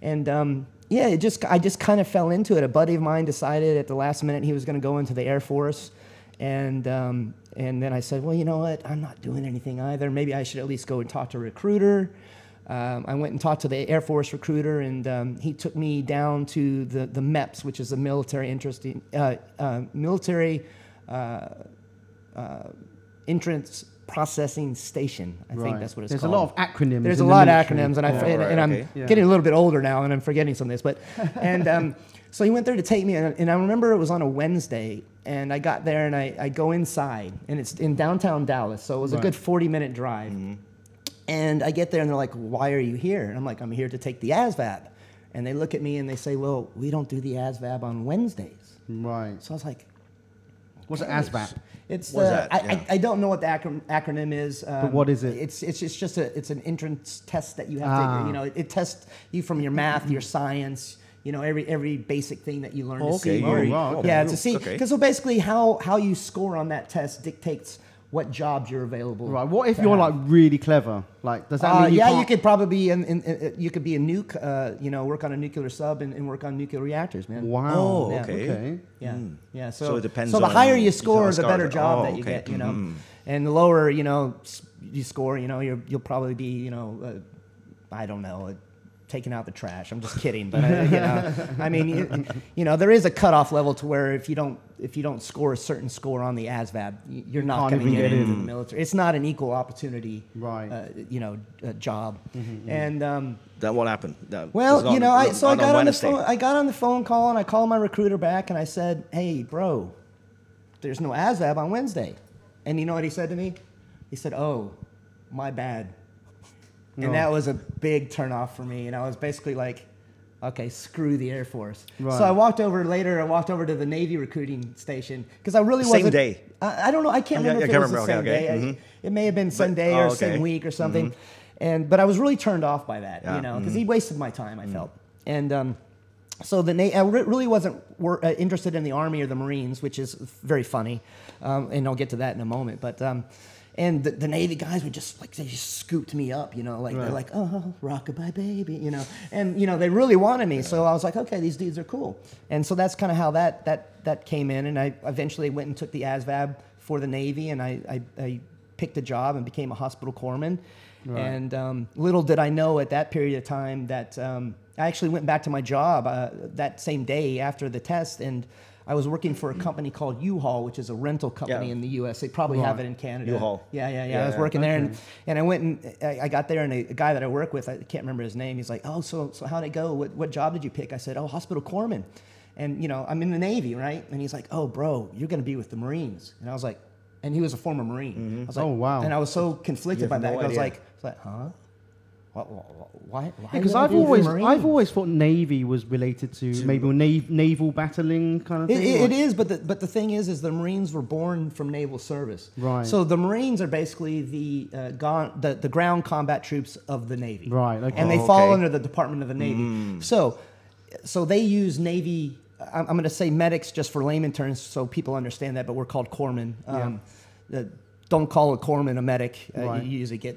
and um, yeah, it just, I just kind of fell into it. A buddy of mine decided at the last minute he was going to go into the Air Force. And, um, and then I said, well, you know what? I'm not doing anything either. Maybe I should at least go and talk to a recruiter. Um, I went and talked to the Air Force recruiter, and um, he took me down to the, the MEPS, which is the military interesting, uh, uh, military uh, uh, entrance processing station. I think that's what it's There's called. There's a lot of acronyms There's a the lot of acronyms, and, I, Oh, and, right, and I'm okay. Yeah. getting a little bit older now, and I'm forgetting some of this. But and um, so he went there to take me, and, and I remember it was on a Wednesday, and I got there, and I, I go inside, and it's in downtown Dallas, so it was a good 40 minute drive. And I get there, and they're like, "Why are you here?" And I'm like, "I'm here to take the ASVAB." And they look at me and they say, "Well, we don't do the ASVAB on Wednesdays." Right. So I was like, What's an "Okay." ASVAB? It's What is uh, that? I, Yeah. I, I don't know what the acron- acronym is. Um, what is it? It's it's it's just a it's an entrance test that you have Ah. to you know it, it tests you from your math, your science, you know every every basic thing that you learn to Oh, see. okay. Oh, you- wow, okay. Yeah, to see Okay. because so basically how how you score on that test dictates what jobs you're available. Right. What if you're have. like really clever? Like, does that Uh, mean you yeah, can't? you could probably be in, in, in you could be a nuke, uh, you know, work on a nuclear sub and, and work on nuclear reactors, man. Wow. Oh, Yeah. okay. Okay. Yeah, yeah. So, So it depends So the on- higher you you score, the better job oh, that you okay. get. You know, Mhm. and the lower you know you score, you know, you're, you'll probably be you know, uh, I don't know. Taking out the trash. I'm just kidding, but uh, you know, I mean, you, you know, there is a cutoff level to where if you don't if you don't score a certain score on the ASVAB, you're not going to even get get into in. the military. It's not an equal opportunity, Right. Uh, you know, uh, job. And um, Then what happened? That well, was you know, I, so I got on the phone. I got on the phone call and I called my recruiter back and I said, "Hey, bro, there's no ASVAB on Wednesday." And you know what he said to me? He said, "Oh, my bad." And No. that was a big turnoff for me. And I was basically like, "Okay, screw the Air Force." Right. So I walked over later. I walked over to the Navy recruiting station because I really Same wasn't. Same day? I, I don't know. I can't Okay, remember I if can't it was the remember. same Okay, okay. day. I- Mhm. It may have been same But- day oh, or okay. same week or something. And but I was really turned off by that, Yeah. you know, because he wasted my time. I felt, and um, so the Na- I re- really wasn't wor- uh, interested in the Army or the Marines, which is very funny, um, and I'll get to that in a moment. But um, and the, the Navy guys would just like they just scooped me up, you know, like they're like, oh, rockabye baby, you know, and you know they really wanted me, so I was like, okay, these dudes are cool, and so that's kind of how that that that came in, and I eventually went and took the ASVAB for the Navy, and I I, I picked a job and became a hospital corpsman. And um, little did I know at that period of time that um, I actually went back to my job uh, that same day after the test, and I was working for a company called U-Haul, which is a rental company Yeah. in the U.S. They probably have it in Canada. U-Haul. Yeah, yeah, yeah. I was yeah. working there, and, and I went and I, I got there, and a, a guy that I work with, I can't remember his name. He's like, "Oh, so so how'd it go? What what job did you pick?" I said, "Oh, hospital corpsman." And you know, I'm in the Navy, right? And he's like, "Oh, bro, you're gonna be with the Marines." And I was like, and he was a former Marine. I was like, Oh, wow. And I was so conflicted by have that. no I was like, I was like, huh? What, what, why? Why? Because would I I've be with the always, Marines? I've always thought navy was related to, maybe nav- naval battling kind of thing. it, like- it is, but the, but the thing is, is the Marines were born from naval service. Right. So the Marines are basically the uh, gon- the, the ground combat troops of the Navy. Right, okay. And they Oh, fall okay. under the Department of the Navy. So, so they use Navy. I'm, I'm going to say medics just for layman terms, so people understand that. But we're called corpsmen. Um, the, don't call a corpsman a medic. Uh, Right. You usually get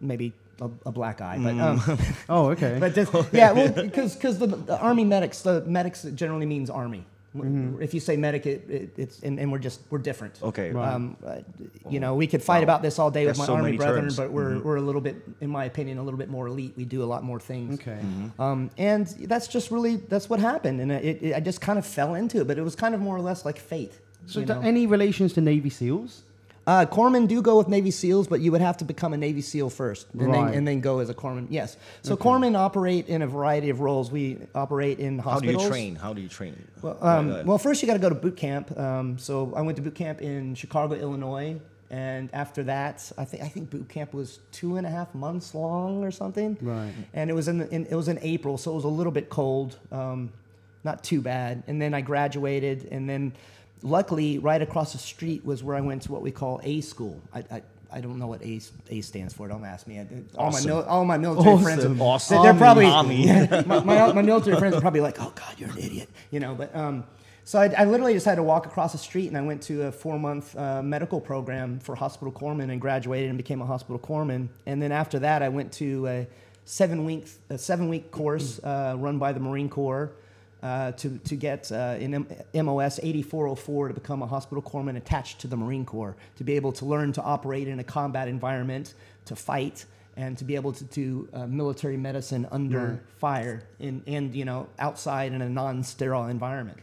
maybe a, a black eye, but um, Oh, okay. but just, yeah, well, because the, the army medics, the medics generally means army. Mm-hmm. If you say medic, it, it, it's and, and we're just we're different. Okay. Right. Um, uh, you know, we could fight about this all day with my so army brethren, terms. but we're we're a little bit, in my opinion, a little bit more elite. We do a lot more things. okay. Um, and that's just really that's what happened, and it, it, I just kind of fell into it. But it was kind of more or less like fate. So, you know? any relations to Navy SEALs? Uh, corpsmen do go with Navy SEAls, but you would have to become a Navy SEAL first, and, Right. then, and then go as a corpsman. Yes. So corpsmen operate in a variety of roles. We operate in hospitals. How do you train? How do you train? Well, um, right. well, first you got to go to boot camp. Um, so I went to boot camp in Chicago, Illinois, and after that, I think I think boot camp was two and a half months long or something. Right. And it was in, in it was in April, so it was a little bit cold, um, not too bad. And then I graduated, and then luckily, right across the street was where I went to what we call A school. I, I, I don't know what A, A stands for. Don't ask me. I, all Awesome. my all my military friends, Awesome. are, Awesome. they're probably my, my, my military friends are probably like, "Oh God, you're an idiot," you know. But um, so I, I literally just had to walk across the street, and I went to a four-month uh, medical program for hospital corpsman, and graduated and became a hospital corpsman. And then after that, I went to a seven-week a seven-week course uh, run by the Marine Corps. Uh, to, to get uh, an M- MOS 8404 to become a hospital corpsman attached to the Marine Corps, to be able to learn to operate in a combat environment, to fight, and to be able to do uh, military medicine under fire in, and you know outside in a non-sterile environment.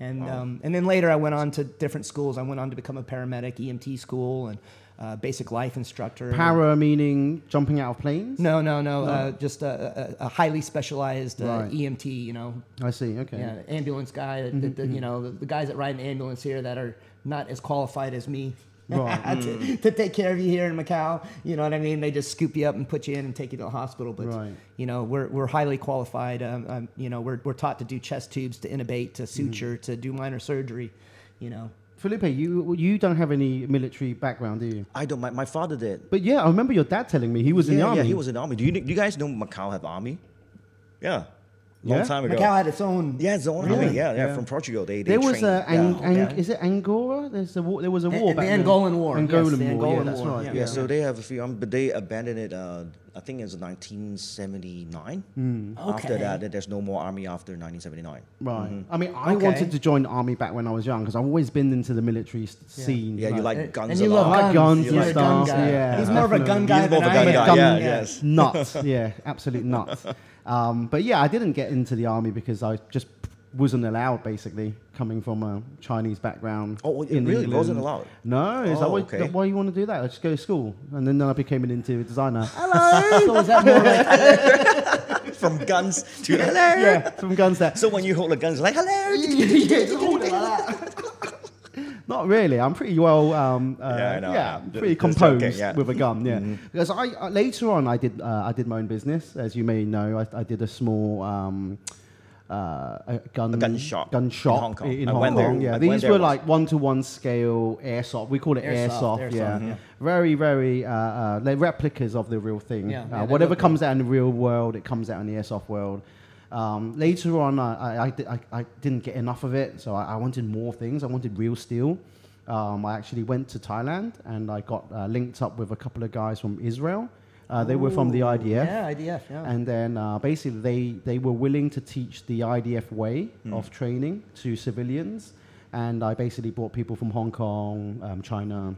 And um, and then later I went on to different schools. I went on to become a paramedic, EMT school, and uh, basic life instructor. Para meaning jumping out of planes? No, no, no. Uh, just a, a, a highly specialized uh, Right. EMT. You know, I see. Okay. yeah, ambulance guy. that- that- that, you know, the, the guys that ride an ambulance here that are not as qualified as me. Right. to, to take care of you here in Macau, you know what I mean. They just scoop you up and put you in and take you to the hospital. But Right. you know, we're, we're highly qualified. Um, um, you know, we're, we're taught to do chest tubes, to intubate, to suture, to do minor surgery. You know, Felipe, you you don't have any military background, do you? I don't. My, my father did. But yeah, I remember your dad telling me he was in the army. yeah, he was in the army. Do you, do you guys know Macau have army? Yeah, long Yeah? time ago. Macau had its own. yeah, it's own Really? army. Yeah, yeah, Yeah. from Portugal. They, they There was trained, a Ang- yeah. Ang- is it Angora? There's a war, there was a A- war the back then. Angolan War, Angolan the war. Yeah, Angolan that's War, right. yeah. Yeah, so they have a few, um, but they abandoned it. Uh, I think it's 1979. Hmm. After that, there's no more army after 1979. Right. I mean, I Okay. wanted to join the army back when I was young because I've always been into the military s- scene. Yeah, you like And- guns and a you lot. love I like guns You're and a gun stuff, yeah, He's more of a gun guy He's more than of a I gun am. guy, Gun yeah, Yeah. yes. nuts. yeah, absolute nuts. Um, but yeah, I didn't get into the army because I just wasn't allowed, basically, coming from a Chinese background. Oh, it really England. wasn't allowed? No, it's Oh, like, why, okay. why you want to do that? I just go to school, and then I became an interior designer. So is that more like From guns to hello. yeah, from guns there. So when you hold a gun, it's like hello. Just hold it like that. Not really. I'm pretty well. Um, uh, Yeah. Yeah, pretty just composed joking, yeah. Mm-hmm. with a gun. Yeah, because I uh, later on I did uh, I did my own business, as you may know. I, I did a small. Um, uh, a gun, A gun shop in Hong Kong. in I Hong went there. Yeah, I these were like one-to-one scale airsoft. We call it Airsoft, airsoft. airsoft, yeah. yeah. very, very. Uh, uh, they're replicas of the real thing. Yeah, uh, yeah, whatever look comes out in the real world, it comes out in the airsoft world. Um, later on, I, I, I, I, I didn't get enough of it, so I, I wanted more things. I wanted real steel. Um, I actually went to Thailand and I got uh, linked up with a couple of guys from Israel. Uh, they were from the IDF. Yeah, IDF. Yeah. And then uh, basically, they, they were willing to teach the IDF way of training to civilians. And I basically brought people from Hong Kong, um, China,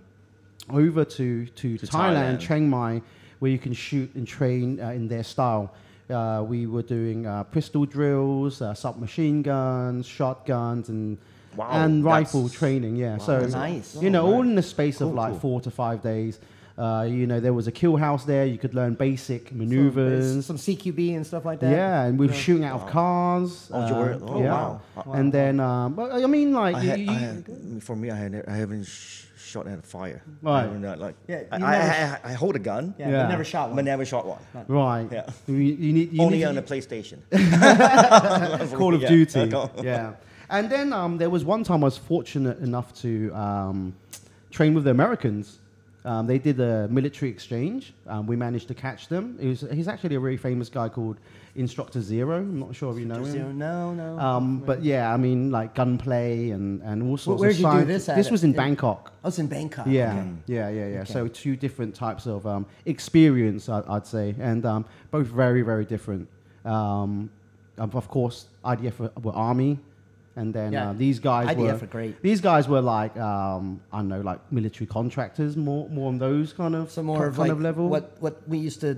over to, to, To Thailand, Thailand. Chiang Mai, where you can shoot and train uh, in their style. Uh, we were doing uh, pistol drills, uh, submachine guns, shotguns, and Wow, and rifle training. Yeah, so nice. you know, Oh, all in the space of like cool. four to five days. Uh, you know, there was a kill house there. You could learn basic maneuvers. some CQB and stuff like that. Yeah, and we were shooting out of cars. Oh, you uh, were- oh, yeah. wow. And then, um, but I mean, like, I you, had, you- I had, for me, I had, I haven't sh- shot at a fire. Right. I haven't, like, Yeah, I, I, never I, I hold a gun, Yeah, Yeah. but never shot one. but never shot one. right? Yeah. You, you need you Only need, on the PlayStation. Call of Yeah, Duty. Yeah. And then um, there was one time I was fortunate enough to um, train with the Americans. Um, they did a military exchange. Um, we managed to catch them. Was, he's actually a very famous guy called Instructor Zero. I'm not sure if you know him. No, no. Um, but yeah, I mean, like gunplay and, and all sorts where'd of you do this at? This was in Bangkok. I was in Bangkok. Yeah, Okay. yeah, yeah, yeah. Okay. So two different types of um, experience, I, I'd say, and um, both very, very different. Um, of of course, IDF were, were army, and then Yeah. uh, these guys IDF were great. These guys were like um, I don't know, like military contractors, more more on those kind of So more ki- of kind like of level. what what we used to.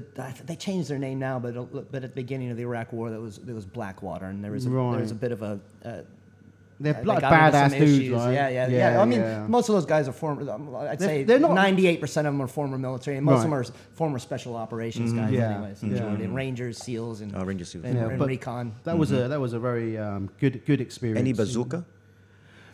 They changed their name now, but but at the beginning of the Iraq War, there was there was Blackwater, and there was a, there was a bit of a. Uh, They're like got badass some dudes, issues. right? Yeah, yeah, yeah. I mean, yeah. most of those guys are former. um, I'd They're- say they're not- ninety-eight percent of them are former military, and most of them are former special operations guys. Yeah, anyways, yeah. majority. Rangers, SEAls, and, Oh, Ranger SEALs. and, Yeah, and recon. that was a that was a very um, good good experience. Any bazooka?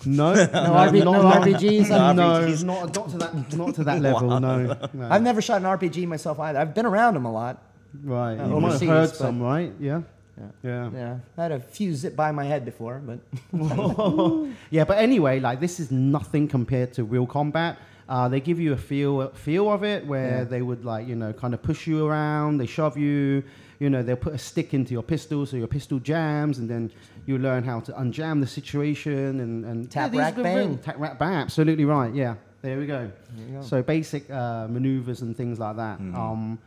No, No, RB, no RPGs. No, I'm- no, not, not to that not to that level. No, no. I've never shot an RPG myself either. I've been around them a lot. Right. Uh, you might have heard some, right? Yeah. Yeah. Yeah. Yeah, I had a few zip by my head before, but Yeah, but anyway, like this is nothing compared to real combat. Uh, they give you a feel feel of it where Yeah. they would like you know kind of push you around, they shove you, you know they'll put a stick into your pistol so your pistol jams, and then you learn how to unjam the situation and and Tap, these rack, bang. tap rack bang, absolutely right. Yeah, there we go. There go. So basic uh, maneuvers and things like that. Um,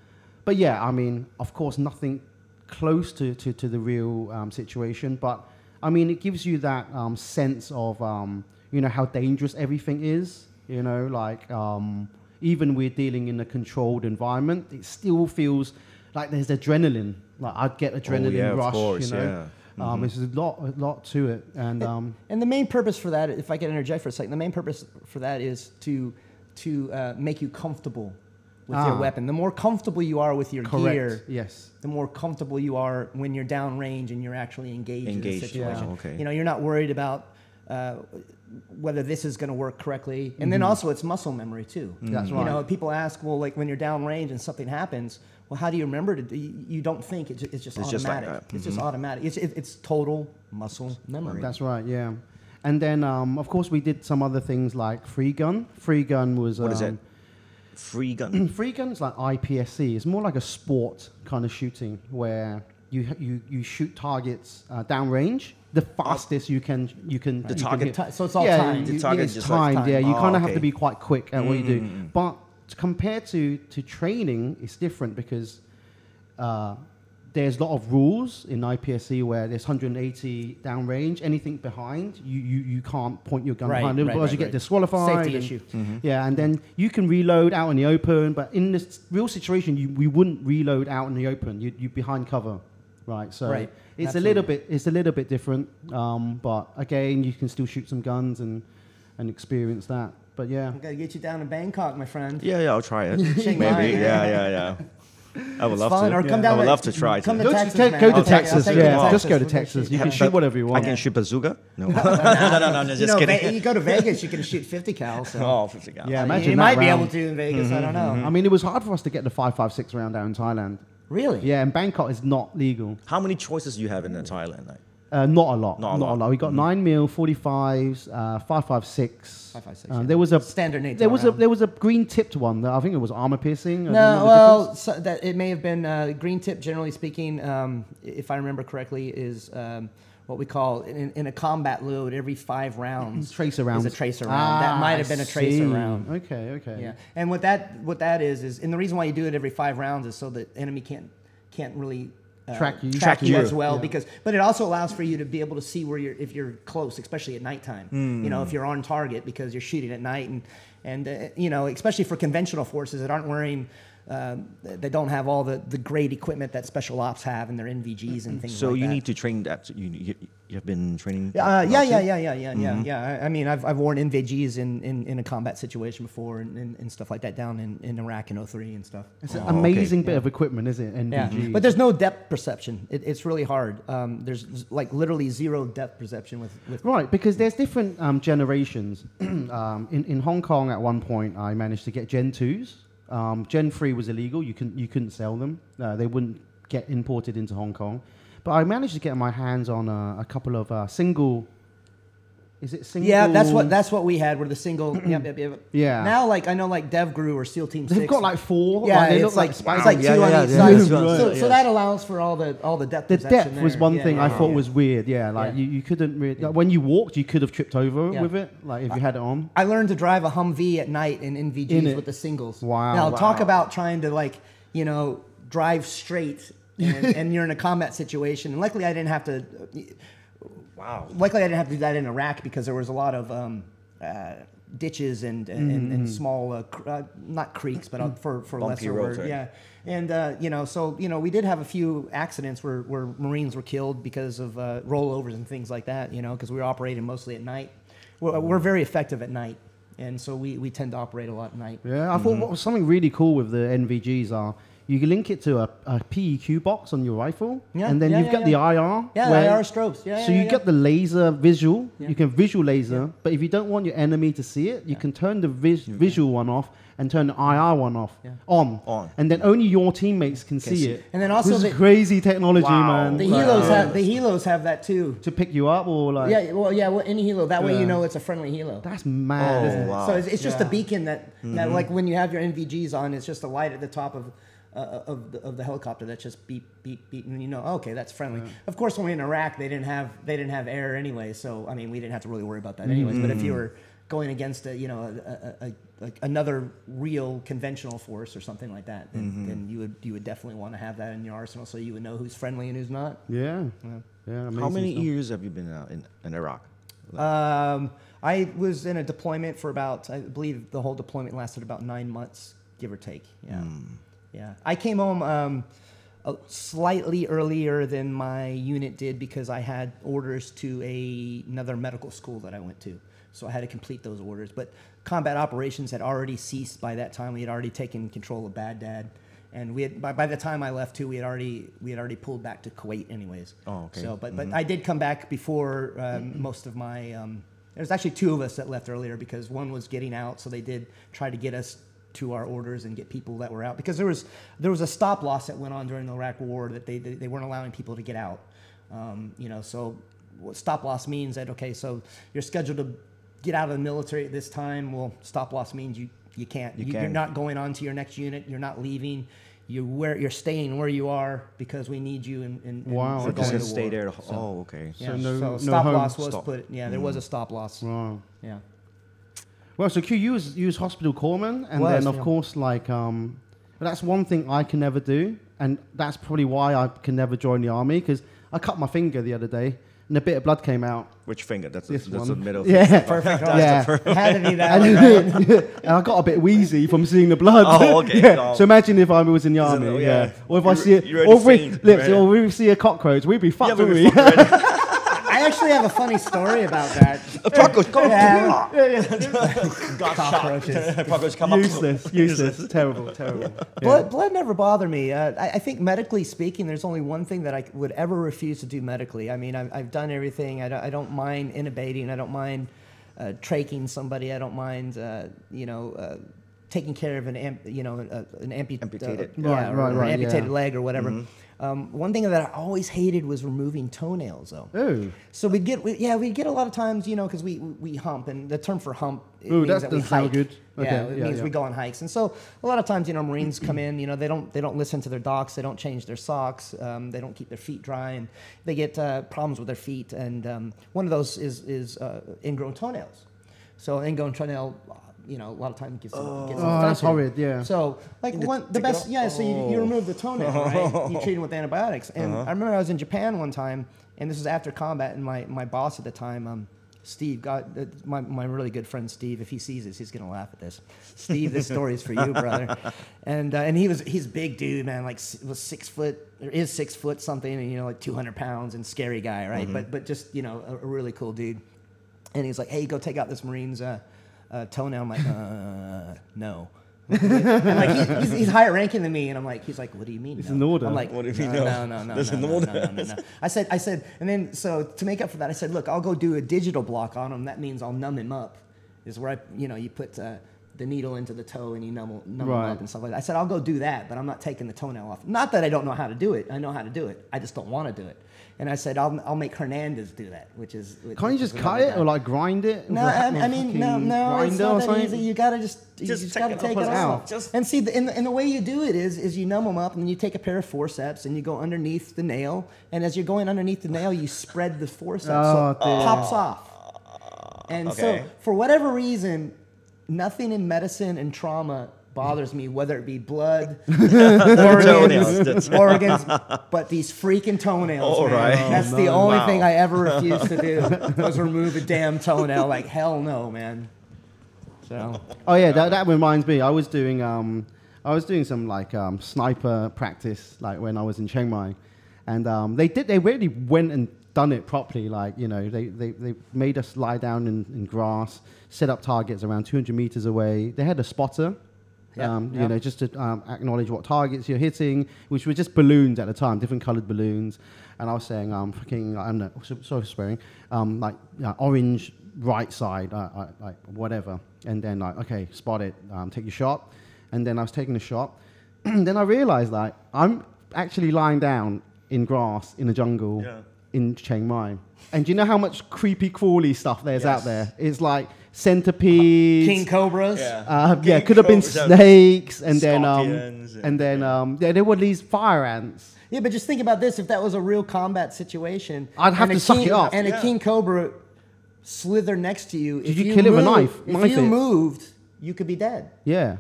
but yeah, I mean, of course, nothing close to, to, to the real um, situation. But I mean, it gives you that um, sense of, um, you know, how dangerous everything is. You know, like um, even we're dealing in a controlled environment, it still feels like there's adrenaline. Like I'd get adrenaline oh, yeah, of rush. course, you know, yeah. um, there's a lot, a lot to it, and um, And the main purpose for that, if I can interject for a second, the main purpose for that is to to uh, make you comfortable with your Ah. weapon. The more comfortable you are with your correct. gear, Yes. the more comfortable you are when you're downrange and you're actually engaged, in the situation. yeah, okay. You know, you're not worried about uh, whether this is going to work correctly, and then also it's muscle memory too. Mm-hmm. That's You know, people ask, well, like when you're downrange and something happens, well, how do you remember to? do- You, you don't think it's, it's just It's just like automatic. that. It's just automatic. It's it, it's total muscle memory. That's right, yeah. And then, um, of course, we did some other things like free gun. Free gun was What is um, Free gun. Free gun is like IPSC. It's more like a sport kind of shooting where you you, you shoot targets uh, downrange. The fastest you can you can The you target-. Ti- so it's all yeah, timed. you- The target it's like timed. timed. Yeah, you Oh, kind of have to be quite quick at what you do. Mm-hmm. But compared to to training, it's different because. Uh, there's a lot of rules in IPSC where there's 180 downrange. Anything behind, you, you, you can't point your gun Right, behind, right, otherwise right, you get disqualified. Safety and- issue. yeah, and then you can reload out in the open, but in this real situation, you, we wouldn't reload out in the open. You you behind cover, right? So Right, it's a little bit it's a little bit different, um, but again, you can still shoot some guns and and experience that. But yeah, I'm gonna get you down to Bangkok, my friend. Yeah, yeah, I'll try it. Maybe. Yeah, yeah. yeah, yeah. I would love fun. to. Or come I down would love to try come to. to go Texas, to, go to I'll Texas. take yeah, just go to Texas. shoot. You can shoot whatever you want. I can shoot bazooka? No. no, no, no, no, You just know, kidding. Ve- you go to Vegas, you can shoot 50 cal. So. Oh, 50 cal. Yeah, imagine you that might be able to in Vegas. I mm-hmm, don't know. Mm-hmm. I mean, it was hard for us to get the 5.56 round down in Thailand. Really? Yeah, and Bangkok is not legal. How many choices do you have in Thailand? Like, Uh, not a lot. Not Not, a a lot. lot. We got nine mil, forty fives, uh, five five six. 5.56, Uh, yeah. There was a Standard NATO There was a there was a green tipped one. That I think it was armor piercing. I don't know No, well, so that it may have been uh, green tip. Generally speaking, um, if I remember correctly, is um, what we call in, in a combat load. Every five rounds, tracer is a tracer round. Ah, that might have been a tracer round. Okay, okay. Yeah, and what that what that is is, and the reason why you do it every five rounds is so the enemy can't can't really uh, Track you. track you as well Yeah. because, but it also allows for you to be able to see where you're if you're close, especially at nighttime. You know, if you're on target because you're shooting at night and and uh, you know, especially for conventional forces that aren't wearing. Um, they don't have all the, the great equipment that special ops have and their NVGs and things so like you that. need to train that. You, you, you have been training. Uh, that yeah, also? yeah, yeah, yeah, yeah, yeah, yeah. I, I mean, I've, I've worn NVGs in, in, in a combat situation before and, and, and stuff like that down in, in Iraq in 03 and stuff. It's an Oh, okay. amazing bit of equipment, isn't it? Yeah, NVG. but there's no depth perception. It, it's really hard. Um, there's like literally zero depth perception with, with Right, because there's different um, generations. um, in, in Hong Kong, at one point, I managed to get Gen 2s. Um, Gen 3 was illegal. You, couldn't you couldn't sell them. Uh, they wouldn't get imported into Hong Kong. But I managed to get my hands on a, a couple of uh, single Is it single? Yeah, that's what that's what we had. Were the single. yep, yep, yep. Yeah. Now, like I know, like DevGru or SEAL Team They've Six. got like four. Yeah, like, they it's look like, like, it's like two yeah, on yeah, each yeah, side. that's So, so, that allows for all the all the depth. The perception depth was there. one Yeah, thing I yeah, thought yeah. was weird. Yeah, like Yeah. You, you couldn't really. Like, when you walked, you could have tripped over Yeah. with it. Like if you had it on. I learned to drive a Humvee at night in NVGs In with the singles. Wow. Now talk about trying to like you know drive straight, and, and you're in a combat situation. And luckily, I didn't have to. Wow. Luckily, I didn't have to do that in Iraq because there was a lot of um, uh, ditches and and, and, Mm-hmm. and small, uh, cr- uh, not creeks, but uh, for for Bumpy lesser roads, word, right? yeah. And uh, you know, so you know, we did have a few accidents where, where Marines were killed because of uh, rollovers and things like that. You know, because we were operating mostly at night. We're, we're very effective at night, and so we, we tend to operate a lot at night. Yeah, I thought what was something really cool with the NVGs are you can link it to a, a PEQ box on your rifle, Yeah, and then yeah, you've yeah, got yeah. the IR. Yeah, where- IR strobes. Yeah, so yeah, you yeah, get the laser visual. Yeah. You can visual laser, but if you don't want your enemy to see it, you can turn the vis- visual one off and turn the IR one off Yeah. on. On. and then only your teammates can, see, see it. And then also this the- is crazy technology, Wow. man. The helos have the helos have that too. to pick you up or like Yeah, well, yeah, well, any helo. That way you know it's a friendly helo. that's mad. Oh, isn't it? wow. So it's, it's just a beacon that, that, mm-hmm. like when you have your NVGs on, it's just a light at the top of uh, of, the, of the helicopter that's just beep beep beep, and you know, okay, that's friendly. Of course, when we were in Iraq, they didn't have they didn't have air anyway, so I mean, we didn't have to really worry about that anyways. But if you were going against a you know a, a, a, a, another real conventional force or something like that, then, then you would you would definitely want to have that in your arsenal so you would know who's friendly and who's not. Yeah, yeah. How many stuff. years have you been uh, in, in Iraq? Um, I was in a deployment for about, I believe the whole deployment lasted about nine months, give or take. Yeah. Yeah. I came home um, slightly earlier than my unit did because I had orders to a, another medical school that I went to. So I had to complete those orders. But combat operations had already ceased by that time. We had already taken control of Baghdad. And we had, by, by the time I left too, we had already we had already pulled back to Kuwait, anyways. Oh, okay. So, but but I did come back before um, most of my. Um, there's actually two of us that left earlier because one was getting out, so they did try to get us to our orders and get people that were out because there was there was a stop loss that went on during the Iraq War that they they, they weren't allowing people to get out. Um, you know, so what stop loss means that okay, so you're scheduled to get out of the military at this time. Well, stop loss means you you can't. You You, are can't. not going on to your next unit. You're not leaving. You where you're staying where you are because we need you. And, and, and Wow, we're okay. Just going gonna stay war. there. So- oh, okay. yeah, no- so no stop home loss was stop. put. Yeah, there was a stop loss. Wow. Yeah. Well, so Q, you was, you was hospital corpsman, and Was, then of yeah. course, like, um, but that's one thing I can never do, and that's probably why I can never join the army because I cut my finger the other day, and a bit of blood came out. Which finger? That's, This that's one. the middle. Yeah, Perfect. yeah. It had to be that. And, one, and I got a bit wheezy from seeing the blood. Oh, okay. yeah. Oh. So imagine if I was in the Is it- army, yeah. yeah. Or if I see it, or if we, faint, right? or we see a cockroach, we'd be fucked, Yeah, but wouldn't we we? fucked already. I actually have a funny story about that. Cockroach, come Yeah. Got Cockroaches. shot. Cockroach, come up. useless, useless, terrible, terrible. Yeah. Blood, blood never bothered me. Uh, I, I think medically speaking, there's only one thing that I would ever refuse to do medically. I mean, I've, I've done everything. I don't, I don't mind intubating. I don't mind uh, tracheing somebody. I don't mind, uh, you know, uh, taking care of an, amp, you know, uh, an ampu- Amputated. uh, Right, yeah, or right, an right, amputated yeah. leg or whatever. Um, one thing that I always hated was removing toenails, though. Oh, So we'd get, we, yeah, we'd get a lot of times, you know, because we, we hump, and the term for hump Ooh, means that that we doesn't sound good. Yeah, it yeah, means yeah. we go on hikes, and so a lot of times, you know, Marines come in, you know, they don't they don't listen to their docs, they don't change their socks, um, they don't keep their feet dry, and they get uh, problems with their feet, and um, one of those is is uh, ingrown toenails. So ingrown toenail, you know, a lot of times gets, gets Oh, that's infected. horrid, yeah. So like You one the take best off? yeah. So you, you Oh. remove the toenail, right? You treat them with antibiotics. And Uh-huh. I remember I was in Japan one time, and this was after combat, and my, my boss at the time, um, Steve, got uh, my my really good friend Steve. If he sees this, he's gonna laugh at this. Steve, this story is for you, brother. And uh, and he was he's a big dude, man. Like was six foot or is six foot something, and you know like two hundred pounds and scary guy, right? But but just you know a, a really cool dude. And he's like, hey, go take out this Marine's uh, uh, toenail. I'm like, uh, no. and like he, he's, he's higher ranking than me, and I'm like, he's like, what do you mean? It's no?" an order. I'm like, What do you mean no, no? no, no, no, There's no, an no, order. no, no, no. I said, I said, and then so to make up for that, I said, look, I'll go do a digital block on him. That means I'll numb him up. Is where I, you know, you put uh, the needle into the toe and you numb, numb them up and stuff like that. I said, I'll go do that, but I'm not taking the toenail off. Not that I don't know how to do it. I know how to do it. I just don't want to do it. And I said, I'll, I'll make Hernandez do that, which is. which Can't you just cut it guy. or like grind it? No, with a- I, with I a mean, no, no, it's not that something? easy. You gotta just, you Just just gotta it take off it off. out. Just- And see, the, and, the, and the way you do it is, is you numb them up, and then you take a pair of forceps and you go underneath the nail, and as you're going underneath the nail, you spread the forceps so oh, it Oh, pops off. And Okay. so, for whatever reason, nothing in medicine and trauma bothers me, whether it be blood, Toenails, organs, organs, but these freaking toenails. All man. right. That's Oh, the only Wow. thing I ever refused to do was remove a damn toenail. Like hell no, man. So Oh yeah, that, that reminds me. I was doing um, I was doing some like um, sniper practice like when I was in Chiang Mai, and um, they did they really went and done it properly. Like you know they, they, they made us lie down in, in grass, set up targets around 200 meters away. They had a spotter. Yeah, um, yeah. You know, just to um, acknowledge what targets you're hitting, which were just balloons at the time, different colored balloons. And I was saying, um, fucking, I don't know, so- sorry for swearing, um, like uh, orange right side, uh, uh, like whatever. And then like, okay, spot it, um, take your shot. And then I was taking the shot. then I realized like I'm actually lying down in grass in the jungle Yeah. In Chiang Mai. And do you know how much creepy, crawly stuff there's out there? It's like centipedes. king cobras. Uh, yeah, King could have been snakes, and then um, scorpions, and then um, yeah, there were these fire ants. Yeah, but just think about this: if that was a real combat situation, I'd have and to a suck king, it up. and a king cobra slither next to you. if you kill it with a knife? If Knife you it? moved, you could be dead. Yeah,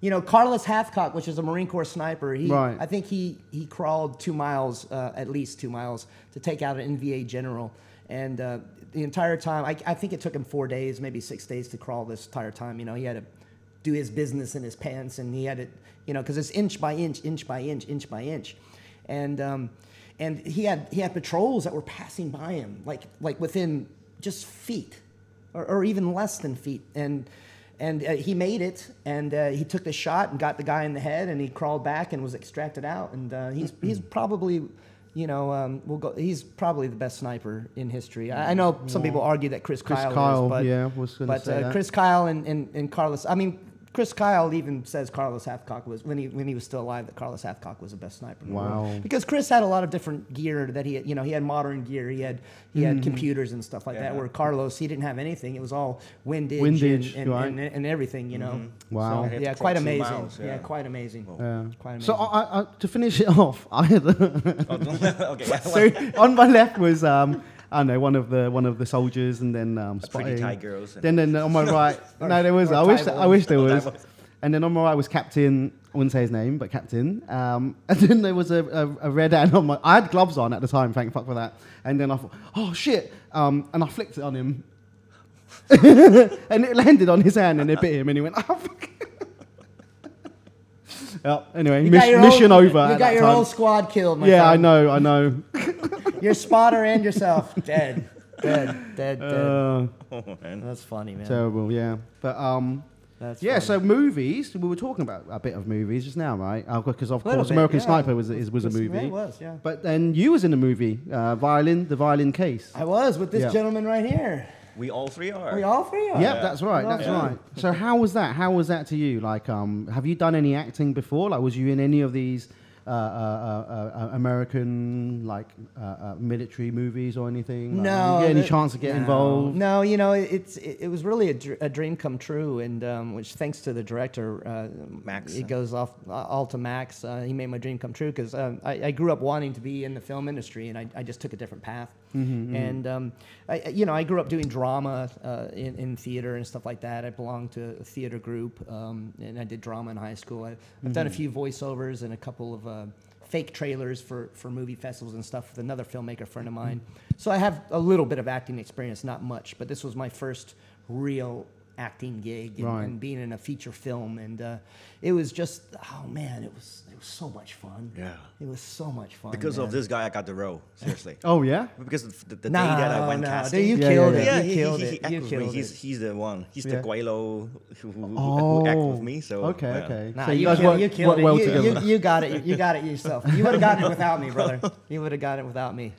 You know, Carlos Hathcock, which is a Marine Corps sniper, he, Right. I think he, he crawled two miles, uh, at least two miles, to take out an NVA general. And uh, the entire time, I, I think it took him four days, maybe six days to crawl this entire time. You know, he had to do his business in his pants, and he had to, you know, because it's inch by inch, inch by inch, inch by inch. And, um, and he, had, he had patrols that were passing by him, like, like within just feet or, or even less than feet. And and uh, he made it, and uh, he took the shot and got the guy in the head, and he crawled back and was extracted out. And uh, he's he's probably, you know, um, we'll go. He's probably the best sniper in history. I, I know some people argue that Chris, Chris Kyle, Kyle, is, but yeah, but uh. Chris Kyle and, and, and Carlos. I mean. Chris Kyle even says Carlos Hathcock was when he when he was still alive that Carlos Hathcock was the best sniper. In the world. Wow. Because Chris had a lot of different gear that he had, you know he had modern gear he had he Mm-hmm. had computers and stuff like that. Where Carlos he didn't have anything. It was all windage, Windage, and, and, right. and, and everything. You know. Wow. So, You have to yeah, quite amazing. miles, yeah. yeah. quite amazing. yeah. Quite amazing. So I, I, I, to finish it off, I had okay. so on my left was um, I know one of the one of the soldiers, and then um, pretty. Thai girls Then then on my right, no, there was. I wish I wish there was. And then on my right was Captain. I wouldn't say his name, but Captain. Um, and then there was a, a, a red ant on my. I had gloves on at the time. Thank fuck for that. And then I thought, oh shit! Um, and I flicked it on him, and it landed on his hand, and it bit him, and he went, oh fuck. Yeah. Anyway, You miss- mission whole, over. You at got that your time. whole squad killed. My Yeah, I know, I know. Your spotter and yourself dead, dead, dead, dead. Uh, Oh, man. That's funny, man. terrible, yeah. But um, That's yeah. funny. So movies. We were talking about a bit of movies just now, right? Because of course, bit, American yeah. Sniper was is, was a Yes, yeah, movie. it was, yeah. But then you was in a movie, uh, Violin, the Violin Case. I was with this Yeah. gentleman right here. We all three are. We all three are. Yep, that's right. That's Yeah. right. So how was that? How was that to you? Like, um, have you done any acting before? Like, was you in any of these American like uh, uh, military movies or anything? No. did you get any the- chance to get no. involved? No, you know, it's it, it was really a, dr- a dream come true, and um, which thanks to the director, uh, Max. It goes off uh, all to Max. Uh, he made my dream come true because um, I, I grew up wanting to be in the film industry, and I, I just took a different path. Mm-hmm, And um, I, I- you know, I grew up doing drama uh, in, in theater and stuff like that. I belonged to a theater group, um, and I did drama in high school. I, I've done a Mm-hmm. few voiceovers and a couple of. Uh, Uh, fake trailers for, for movie festivals and stuff with another filmmaker friend of mine. So I have a little bit of acting experience, not much, but this was my first real acting gig and, Right. and being in a feature film. And uh, it was just, oh man, it was it was so much fun. Yeah. It was so much fun. Because of this guy, I got the role. Seriously. Oh yeah. Because the, the No, day that I went no, casting, dude, you Yeah, killed yeah, it. yeah, you he, killed he, he it. You killed He's it. he's the one. He's Yeah. the Guaylo who, who, who, Oh, who act with me. So okay, yeah. okay. Nah, so you, you guys killed, you killed it. well you. You, you got it. You got it yourself. You would have gotten it without me, brother. You would have gotten it without me.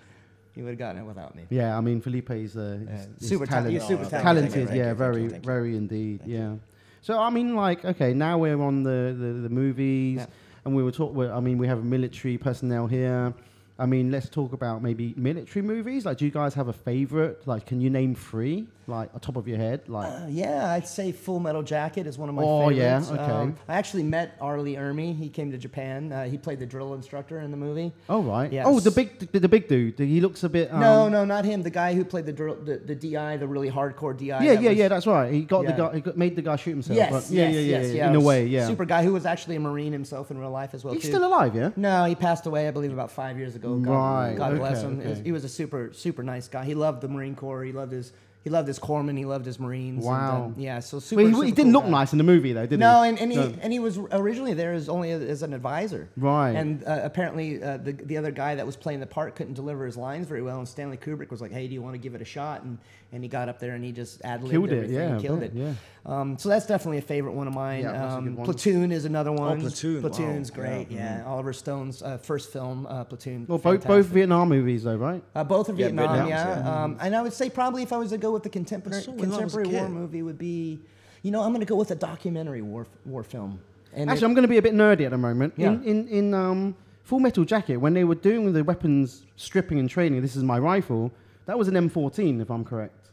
You would have gotten it without me. Yeah, I mean Felipe is uh, Yeah, super talented. talented. Super talented. yeah, you, very, you, very indeed. Yeah. So I mean, like, okay, now we're on the the, the movies, Yeah. and we were talking. I mean, we have military personnel here. I mean, let's talk about maybe military movies. Like, do you guys have a favorite? Like, can you name three, like, on top of your head? Like, Uh, yeah, I'd say Full Metal Jacket is one of my Oh, yeah, favorites. okay. Um, I actually met R. Lee Ermey. He came to Japan. Uh, he played the drill instructor in the movie. oh right. yes. Oh, the big, the, the big dude. He looks a bit. Um, no, no, not him. The guy who played the drill, the, the DI, the really hardcore DI. Yeah, yeah, was- yeah. That's right. He got the guy. He got, made the guy shoot himself. Yes, but yeah, yes, yeah, yeah, yes, yeah. In a way, yeah. Super guy who was actually a Marine himself in real life as well. He's too. still alive, yeah. No, he passed away, I believe, about five years ago. God, Right, God bless okay, him. okay. He was a super, super nice guy. He loved the Marine Corps. He loved his, he loved his corpsmen. He loved his Marines. and, Wow. um, yeah, so super. Well, he, super he didn't cool look guy. nice in the movie, though, did No, he? and, and he No. and he was originally there as only as, as an advisor. Right. And uh, apparently, uh, the the other guy that was playing the part couldn't deliver his lines very well, and Stanley Kubrick was like, "Hey, do you want to give it a shot?" And and he got up there and he just ad libbed Killed it, everything. yeah, he killed I it. yeah. Um, so that's definitely a favorite one of mine. Yeah, um, one. Platoon is another one. Platoon, Platoon's wow, great. yeah, Yeah, Oliver Stone's uh, first film, uh, Platoon. Well, both both. Vietnam movies, though, right? Uh, both are Yeah, Vietnam, Vietnam's, yeah. yeah. Um, and I would say probably if I was to go with the contemporary I saw when I was a contemporary war kid. movie would be, you know, I'm going to go with a documentary war war film. And Actually, it- I'm going to be a bit nerdy at the moment. In Yeah. in in um, Full Metal Jacket, when they were doing the weapons stripping and training, this is my rifle. That was an M14, if I'm correct.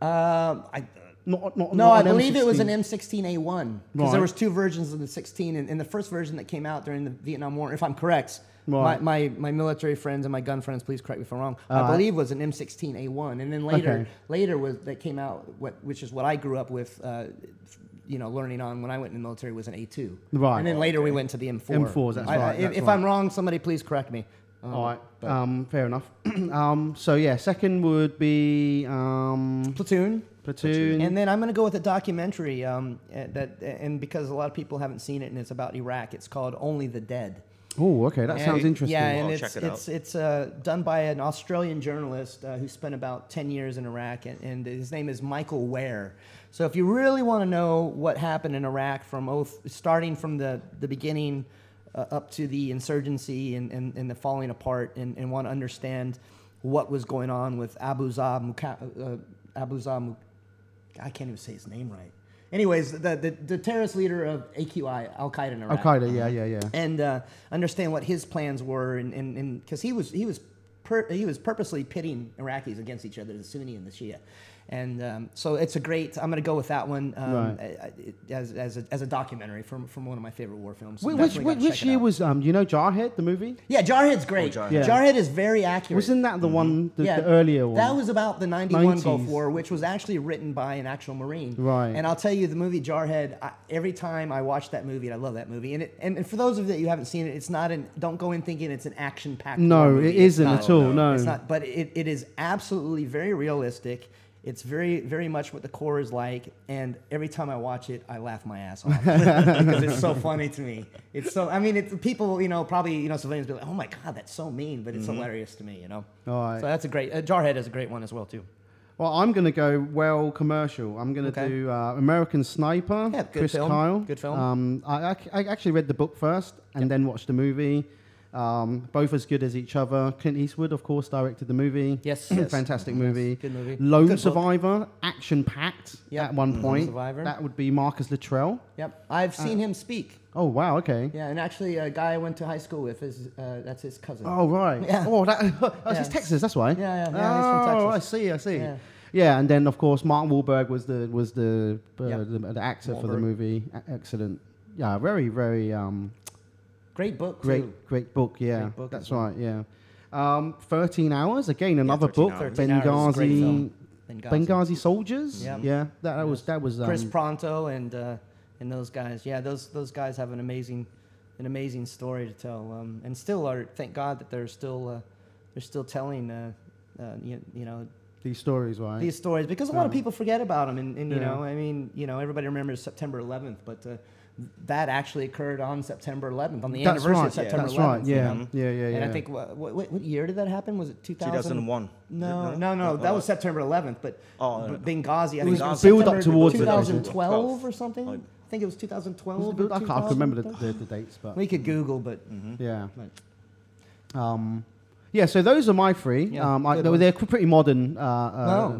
um, I, Not not. no, not I believe it was an M16. M16A1 because Right. there was two versions of the 16, and, and the first version that came out during the Vietnam War, if I'm correct. My, my, my military friends and my gun friends, please correct me if I'm wrong. I Uh, believe was an M16A1, and then later Okay. later was that came out, what, which is what I grew up with. Uh, you know, learning on when I went in the military was an A2. Right. And then later we went to the M4. M4s, that's I- I- right, If, that's if right. I'm wrong, somebody please correct me. Um, All right. Um, fair enough. um, so yeah, second would be um, Platoon. Platoon. And then I'm going to go with a documentary um, uh, that, and because a lot of people haven't seen it, and it's about Iraq. It's called Only the Dead. Oh, okay, that And- sounds interesting. Yeah, and I'll it's check it it's it's uh, done by an Australian journalist uh, who spent about ten years in Iraq, and, and his name is Michael Ware. So if you really want to know what happened in Iraq from oath, starting from the the beginning uh, up to the insurgency and, and, and the falling apart, and, and want to understand what was going on with Abu Zah Muka, uh, Abu Zah, Mu- I can't even say his name right. Anyways, the, the, the terrorist leader of AQI, Al Qaeda in Iraq. Al Qaeda, yeah, yeah, yeah. and uh, understand what his plans were, and and because he was he was per, he was purposely pitting Iraqis against each other, the Sunni and the Shia, and um, so it's a great. I'm going to go with that one um, Right. as as a, as a documentary from from one of my favorite war films. Wh- Which, which, gotta which year was um? You know Jarhead, the movie? Yeah, Jarhead's great. Oh, Jarhead. Yeah. Jarhead is very accurate. Wasn't that the one, the, Yeah, the earlier one? That was about the 91 Gulf War, which was actually written by an actual Marine. Right. And I'll tell you, the movie Jarhead, I, every time I watch that movie, and I love that movie. And, it, and, and for those of you that you haven't seen it, it's not an, don't go in thinking it's an action packed No, it isn't not, at all. No, It's not, but it, it is absolutely very realistic. It's very, very much what the core is like, and every time I watch it, I laugh my ass off because it's so funny to me. It's so, I mean, it's people, you know, probably, you know, civilians be like, "Oh my god, that's so mean," but it's hilarious to me, you know. All right. So that's a great. Uh, Jarhead is a great one as well too. Well, I'm going to go well commercial. I'm going to Okay. do uh, American Sniper. Yeah, good Chris film. Kyle. Good film. Um, I, I, I actually read the book first and then watched the movie. Um, both as good as each other. Clint Eastwood, of course, directed the movie. Yes, yes. fantastic movie. good movie. Lone Good. Survivor, action packed Yep. at one Mhm. point. Survivor. That would be Marcus Luttrell. Yep, I've seen him speak. Oh wow, okay. Yeah, and actually, a guy I went to high school with is uh, that's his cousin. Oh right. Yeah. Oh, that. Oh, Yeah. he's Texas. That's why. Yeah, yeah, yeah, Oh, I see. I see. Yeah. Yeah. and then of course Martin Wahlberg was the was the uh, Yep. the, the actor for the movie. E- Excellent. Yeah, very very um, Great book. great Too. great book. Yeah, Great book that's well. right. Yeah. Um, Thirteen hours again. Another 13 book. 13 Hours great Benghazi. Benghazi. Benghazi soldiers. Yeah. Yeah. That, that was that was. Um, Kris Paronto and uh, and those guys. Yeah, those those guys have an amazing an amazing story to tell. Um, and still are. Thank God that they're still uh, they're still telling. Uh, uh, you, you know these stories, right? these stories because a lot of people forget about them and, and you yeah. know i mean you know everybody remembers september 11th but uh, that actually occurred on september 11th on the that's anniversary right. of september that's 11th right. you Yeah. know? Yeah. Yeah. Yeah. and i think what, what, what year did that happen was it 2000 2001. no no no that was september 11th but Oh, but no. benghazi i think was it was build up September towards it, 2012 or something Oh. i think it was 2012 I can't remember the, the, the dates, but we could google but yeah. but Um, Yeah, so those are my three. Yeah, um, I, they're, they're pretty modern uh, uh,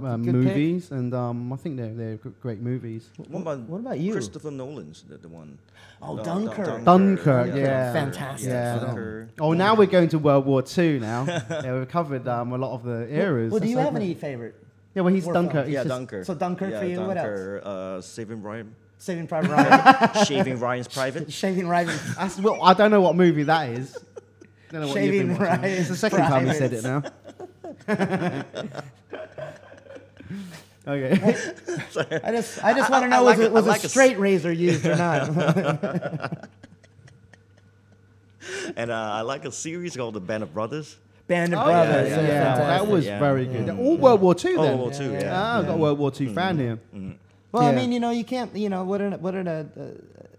uh, good pick. movies, and um, I think they're they're great movies. What about, what about you? Christopher Nolan's the, the one. Oh, Uh, Dunkirk. Dunkirk, yeah. yeah, Fantastic Yeah. film. Dunkirk. Oh, now we're going to World War II Now, yeah, we've covered um, a lot of the eras. Well, do you That's have any favorite? Yeah, well, he's Dunkirk. he's Yeah, Dunkirk. So Dunkirk yeah, for you, what else? Dunkirk, Uh, Saving Ryan. Saving Private Ryan, Shaving Ryan's Private. Shaving Ryan, well, I don't know what movie that is. Don't know what you've been Shaving watching. Ryan's It's the second time you said it now. okay. I just, I just want to I know like was, a- it, was I like a a s- straight razor used or not? And uh, I like a series called The Band of Brothers. Band of Oh, Brothers. yeah, yeah, yeah, that fantastic. was Yeah. very good. All World War Two Oh, then. World War Two, Yeah, yeah. Ah, I've got a World War Two fan here. Well, I Yeah. mean, you know, you can't, you know, what an, what an, uh,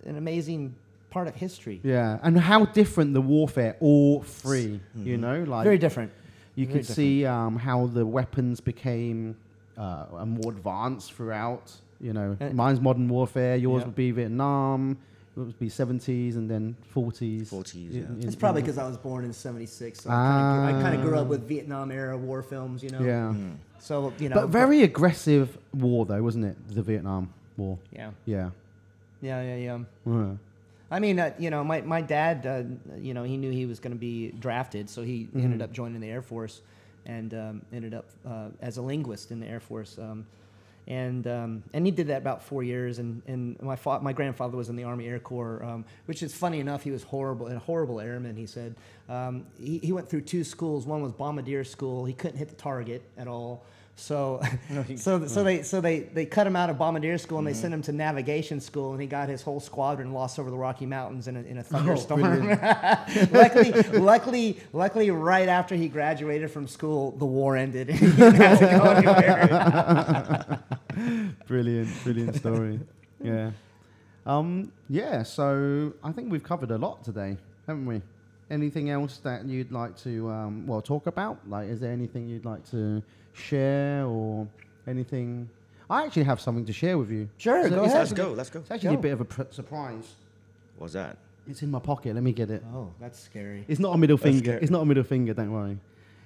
an amazing part of history. Yeah, and how different the warfare, all 3 You know, like Very different. You Very could see um, how the weapons became uh, more advanced throughout. You know, Uh, mine's modern warfare. Yours yeah. would be Vietnam. It would be 70s and then 40s. 40s, yeah. in- It's probably because I was born in '76, so Ah. I kind of grew up with Vietnam era war films, you know. Yeah, So you know, but very aggressive war though, wasn't it? The Vietnam War. Yeah. Yeah. Yeah, yeah, yeah. Yeah. I mean, uh, you know, my, my dad, uh, you know, he knew he was going to be drafted, so he Mm-hmm. ended up joining the Air Force and um, ended up uh, as a linguist in the Air Force. Um, and um, and he did that about four years. And, and my fa- my grandfather was in the Army Air Corps, um, which is funny enough. He was horrible, a horrible airman. He said um, he, he went through two schools. One was bombardier school. He couldn't hit the target at all. So, so, so they, so they, they cut him out of bombardier school and they sent him to navigation school, and he got his whole squadron lost over the Rocky Mountains in a, in a thunderstorm. luckily, luckily, luckily, right after he graduated from school, the war ended. he didn't have to go anywhere. Brilliant, brilliant story. yeah. Um, yeah, so I think we've covered a lot today, haven't we? Anything else that you'd like to um, well talk about? Like, is there anything you'd like to share or anything? I actually have something to share with you. Sure, It's- go ahead. Let's go, let's go. It's actually Go. a bit of a pr- surprise. What's that? It's in my pocket. Let me get it. Oh, that's scary. It's not a middle finger. scary. It's not a middle finger. Don't worry.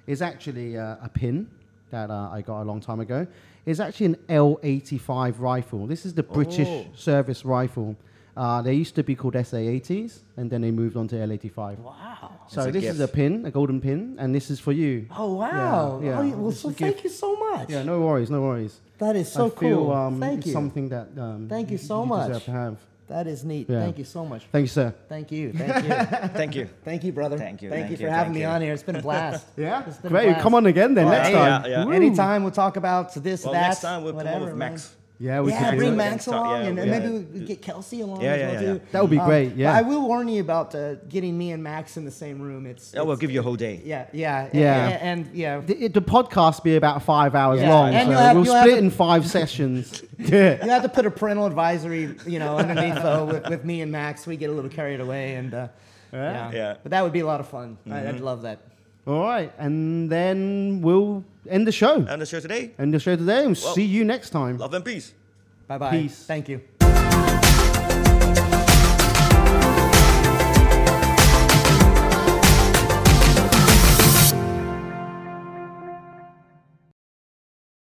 It's actually uh, a pin that uh, I got a long time ago. It's actually an L85 rifle. This is the British Oh. service rifle. Uh, they used to be called SA80s, and then they moved on to L85. Wow. So It's a this is a pin, a golden pin, and this is for you. Oh wow. Yeah, Oh, yeah. well, It's so thank gift. you so much. Yeah, no worries, no worries. That is so I feel cool. um, thank you. something that um, Thank you so much. deserve to have. That is neat. Yeah. Thank you so much. Thank you, sir. Thank you. Thank you. Thank you. Thank you, brother. Thank you, Thank, thank you for you, having thank me you. on here. It's been a blast. Yeah, It's been a great. blast. Come on again then Well, next hey, time. yeah, yeah. Anytime we'll talk about this, Well, that, next time we'll come whatever, up with man. Max. Yeah, we yeah, could bring. Max along, yeah, and, and yeah. maybe we get Kelsey along. Yeah, as well, yeah, too. That would be great, yeah. I will warn you about uh, getting me and Max in the same room. It's, Yeah, we'll give you a whole day. yeah, yeah, Yeah. and, and, yeah. The, the podcast be about five hours Yeah. long, And so have- we'll split have in five sessions. Yeah. You have to put a parental advisory, you know, underneath though with, with me and Max. We get a little carried away, and uh, yeah. Yeah. But that would be a lot of fun. I, I'd love that. All right, and then we'll end the show. And the show today, End the show today, and Well- see you next time. love and peace. Bye bye. Peace. Thank you.